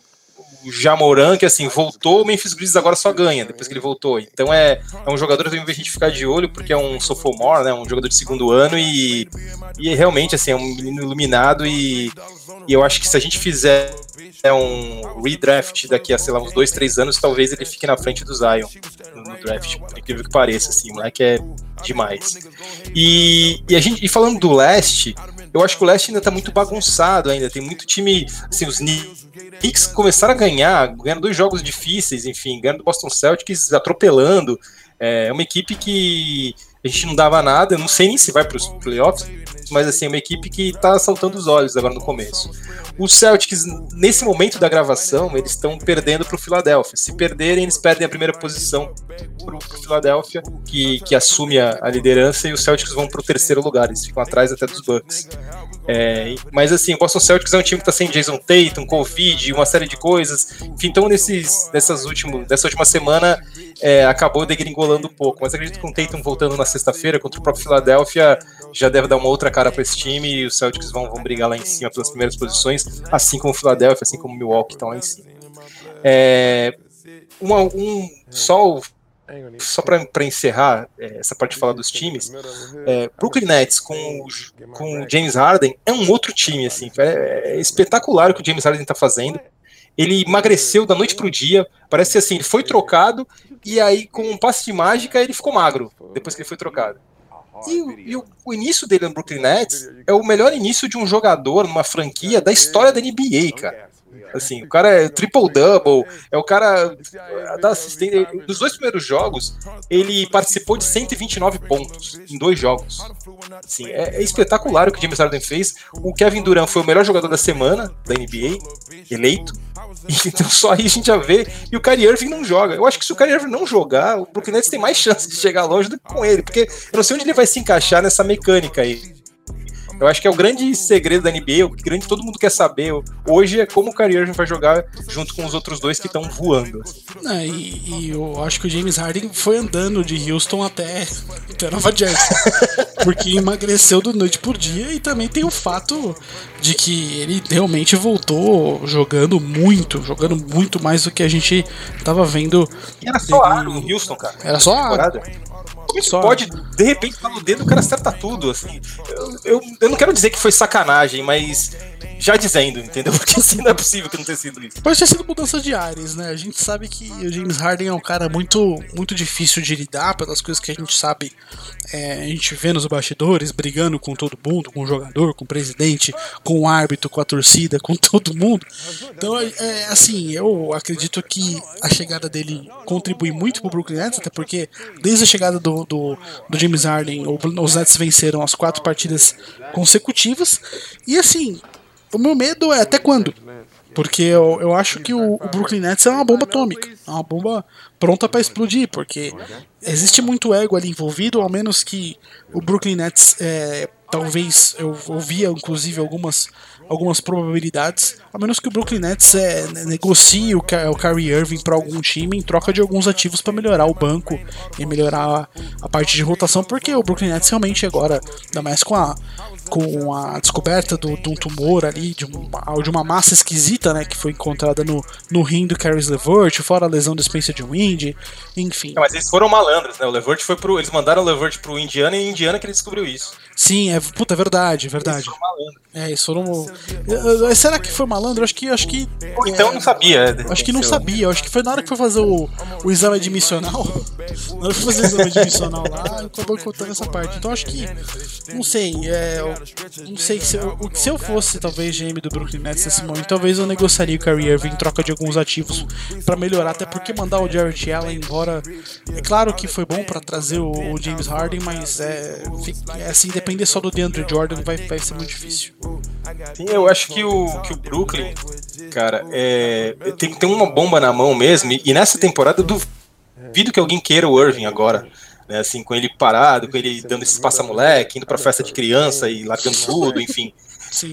Jamoran, que assim, voltou, o Memphis Grizzlies agora só ganha depois que ele voltou. Então é, é um jogador que a gente ficar de olho, porque é um sophomore, né, um jogador de segundo ano e, e realmente assim, é um menino iluminado e, e eu acho que se a gente fizer é um redraft daqui a, sei lá, uns dois, três anos, talvez ele fique na frente do Zion no, no draft, por incrível que pareça, assim, o moleque é demais. E, e, a gente, e falando do leste, eu acho que o leste ainda tá muito bagunçado ainda, tem muito time, assim, os Knicks começaram a ganhar, ganhando dois jogos difíceis, enfim, ganhando do Boston Celtics, atropelando, é uma equipe que a gente não dava nada, eu não sei nem se vai para os playoffs, mas assim, é uma equipe que tá saltando os olhos agora no começo. Os Celtics, nesse momento da gravação, eles estão perdendo para o Philadelphia. Se perderem, eles perdem a primeira posição para o Philadelphia, que, que assume a, a, liderança, e os Celtics vão para o terceiro lugar, eles ficam atrás até dos Bucks. É, mas assim, o Boston Celtics é um time que está sem Jason Tatum, Covid, uma série de coisas. Enfim, então nesses, nessas últimos, nessa última semana é, acabou degringolando um pouco. Mas acredito que com o Tatum voltando na sexta-feira contra o próprio Philadelphia já deve dar uma outra cara para esse time e os Celtics vão, vão brigar lá em cima pelas primeiras posições, assim como o Philadelphia, assim como o Milwaukee estão lá em cima. É, uma, um, só só para encerrar é, essa parte de falar dos times, é, Brooklyn Nets com, com James Harden é um outro time, assim, é, é espetacular o que o James Harden está fazendo. Ele emagreceu da noite pro dia, parece assim, ele foi trocado e aí com um passe de mágica ele ficou magro depois que ele foi trocado. E, e o, o, início dele no Brooklyn Nets é o melhor início de um jogador numa franquia da história da NBA, cara. Assim, o cara é triple-double, é o cara da assistência. Nos dois primeiros jogos, ele participou de 129 pontos em dois jogos. Assim, é, é espetacular o que o James Harden fez. O Kevin Durant foi o melhor jogador da semana da NBA, eleito. (laughs) Então só aí a gente já vê. E o Kyrie Irving não joga. Eu acho que se o Kyrie Irving não jogar, o Brooklyn Nets tem mais chance de chegar longe do que com ele, porque eu não sei onde ele vai se encaixar nessa mecânica aí. Eu acho que é o grande segredo da NBA, o grande todo mundo quer saber hoje é como o Kyrie Irving vai jogar junto com os outros dois que estão voando. E, e, eu acho que o James Harden foi andando de Houston até, até Nova Jersey. (laughs) porque emagreceu do noite por dia e também tem o fato de que ele realmente voltou jogando muito, jogando muito mais do que a gente tava vendo. E era só água no Houston, cara. Era só água. Como Só... pode, de repente, tá no dedo, o cara acerta tudo, assim. Eu, eu, eu, não quero dizer que foi sacanagem, mas já dizendo, entendeu? (laughs) Porque assim não é possível que não tenha sido isso. Pode ter sido mudança de ares, né? A gente sabe que o James Harden é um cara muito, muito difícil de lidar pelas coisas que a gente sabe. É, a gente vê nos bastidores brigando com todo mundo, com o jogador, com o presidente, com o árbitro, com a torcida, com (laughs) todo mundo. Então, é, é assim, eu acredito que a chegada dele contribui muito pro Brooklyn Nets, até porque desde a chegada do, do, do James Harden, os Nets venceram as quatro partidas consecutivas. E assim, o meu medo é até quando? Porque eu, eu acho que o, o Brooklyn Nets é uma bomba atômica, é uma bomba pronta para explodir, porque existe muito ego ali envolvido, ao menos que o Brooklyn Nets, é, talvez, eu ouvia inclusive algumas algumas probabilidades, a menos que o Brooklyn Nets é, negocie o, o Kyrie Irving para algum time em troca de alguns ativos para melhorar o banco e melhorar a, a, parte de rotação, porque o Brooklyn Nets realmente agora, ainda mais com a, com a descoberta do, de um tumor ali, de uma, de uma massa esquisita, né, que foi encontrada no, no rim do Caris LeVert, fora a lesão do Spencer de Wind, enfim. mas eles foram malandros, né, o LeVert foi pro, eles mandaram o LeVert pro Indiana e Indiana que ele descobriu isso. Sim, é, puta, é verdade, é verdade. Eles. É, eles foram... Será que foi malandro? Acho que... Acho que Ou então é, não sabia. Acho que não sabia, acho que foi na hora que foi fazer o, o exame admissional, (laughs) na hora que foi fazer o exame admissional lá, acabou contando essa parte. Então acho que, não sei, é, não sei se eu, se eu fosse talvez GM do Brooklyn Nets nesse momento, talvez eu negociaria o Kyrie Irving em troca de alguns ativos para melhorar, até porque mandar o Jarrett Allen embora, é claro que foi bom para trazer o, o, James Harden, mas é, é, assim, depender só do DeAndre Jordan vai, vai ser muito difícil. Sim, eu acho que o, que o Brooklyn, cara, é, tem, tem uma bomba na mão mesmo, e, e nessa temporada eu duvido que alguém queira o Irving agora né, assim, com ele parado, com ele dando esse passa-moleque, indo pra festa de criança e largando tudo, enfim.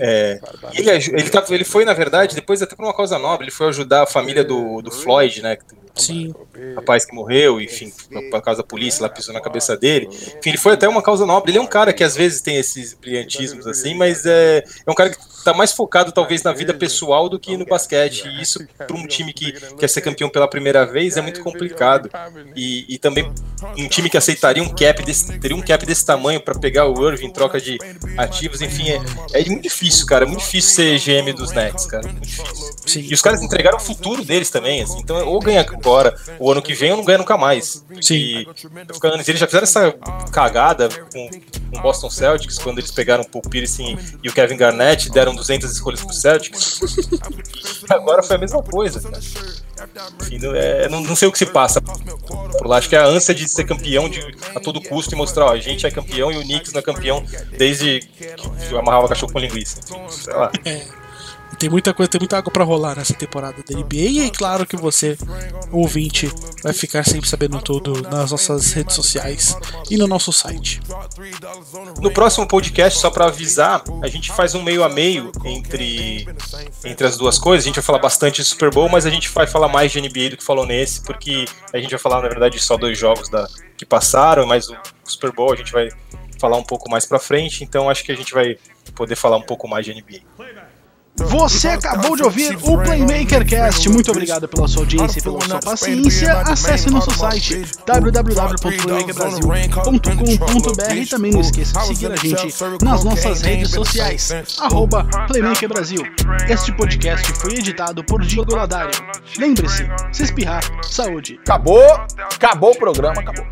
É, ele, ele, tá, ele foi, na verdade, depois até por uma causa nobre, ele foi ajudar a família do, do Floyd, né? Sim. Rapaz que morreu, enfim, por causa da polícia, lá pisou na cabeça dele. Enfim, ele foi até uma causa nobre. Ele é um cara que às vezes tem esses brilhantismos assim, mas é, é um cara que tá mais focado talvez na vida pessoal do que no basquete. E isso, (laughs) para um time que quer ser campeão pela primeira vez, é muito complicado. E, e também um time que aceitaria um cap desse, teria um cap desse tamanho para pegar o Irving em troca de ativos, enfim, é, é muito difícil, cara. É muito difícil ser GM dos Nets, cara. Muito difícil. Sim. E os caras entregaram o futuro deles também, assim. Então, ou ganha agora, o ano que vem, ou não ganha nunca mais. Sim. E, eles já fizeram essa cagada com, com o Boston Celtics, quando eles pegaram o Paul Pierce e o Kevin Garnett, deram 200 escolhas pro Celtics. agora foi a mesma coisa, cara. Não, é, não, não, sei o que se passa por lá. Acho que é a ânsia de ser campeão de, a todo custo e mostrar, ó, a gente é campeão e o Knicks não é campeão desde que amarrava cachorro com linguiça. Sei lá. Tem muita coisa, tem muita água para rolar nessa temporada da NBA e é claro que você, ouvinte, vai ficar sempre sabendo tudo nas nossas redes sociais e no nosso site. No próximo podcast, só para avisar, a gente faz um meio a meio entre, entre as duas coisas. A gente vai falar bastante de Super Bowl, mas a gente vai falar mais de NBA do que falou nesse, porque a gente vai falar, na verdade, só dois jogos da, que passaram, mas o Super Bowl a gente vai falar um pouco mais para frente, então acho que a gente vai poder falar um pouco mais de NBA. Você acabou de ouvir o Playmaker Cast. Muito obrigado pela sua audiência e pela sua paciência. Acesse nosso site www.playmakerbrasil.com.br e também não esqueça de seguir a gente nas nossas redes sociais arroba Playmaker Brasil. Este podcast foi editado por Diego Ladário. Lembre-se, se espirrar, saúde. Acabou, acabou o programa, acabou.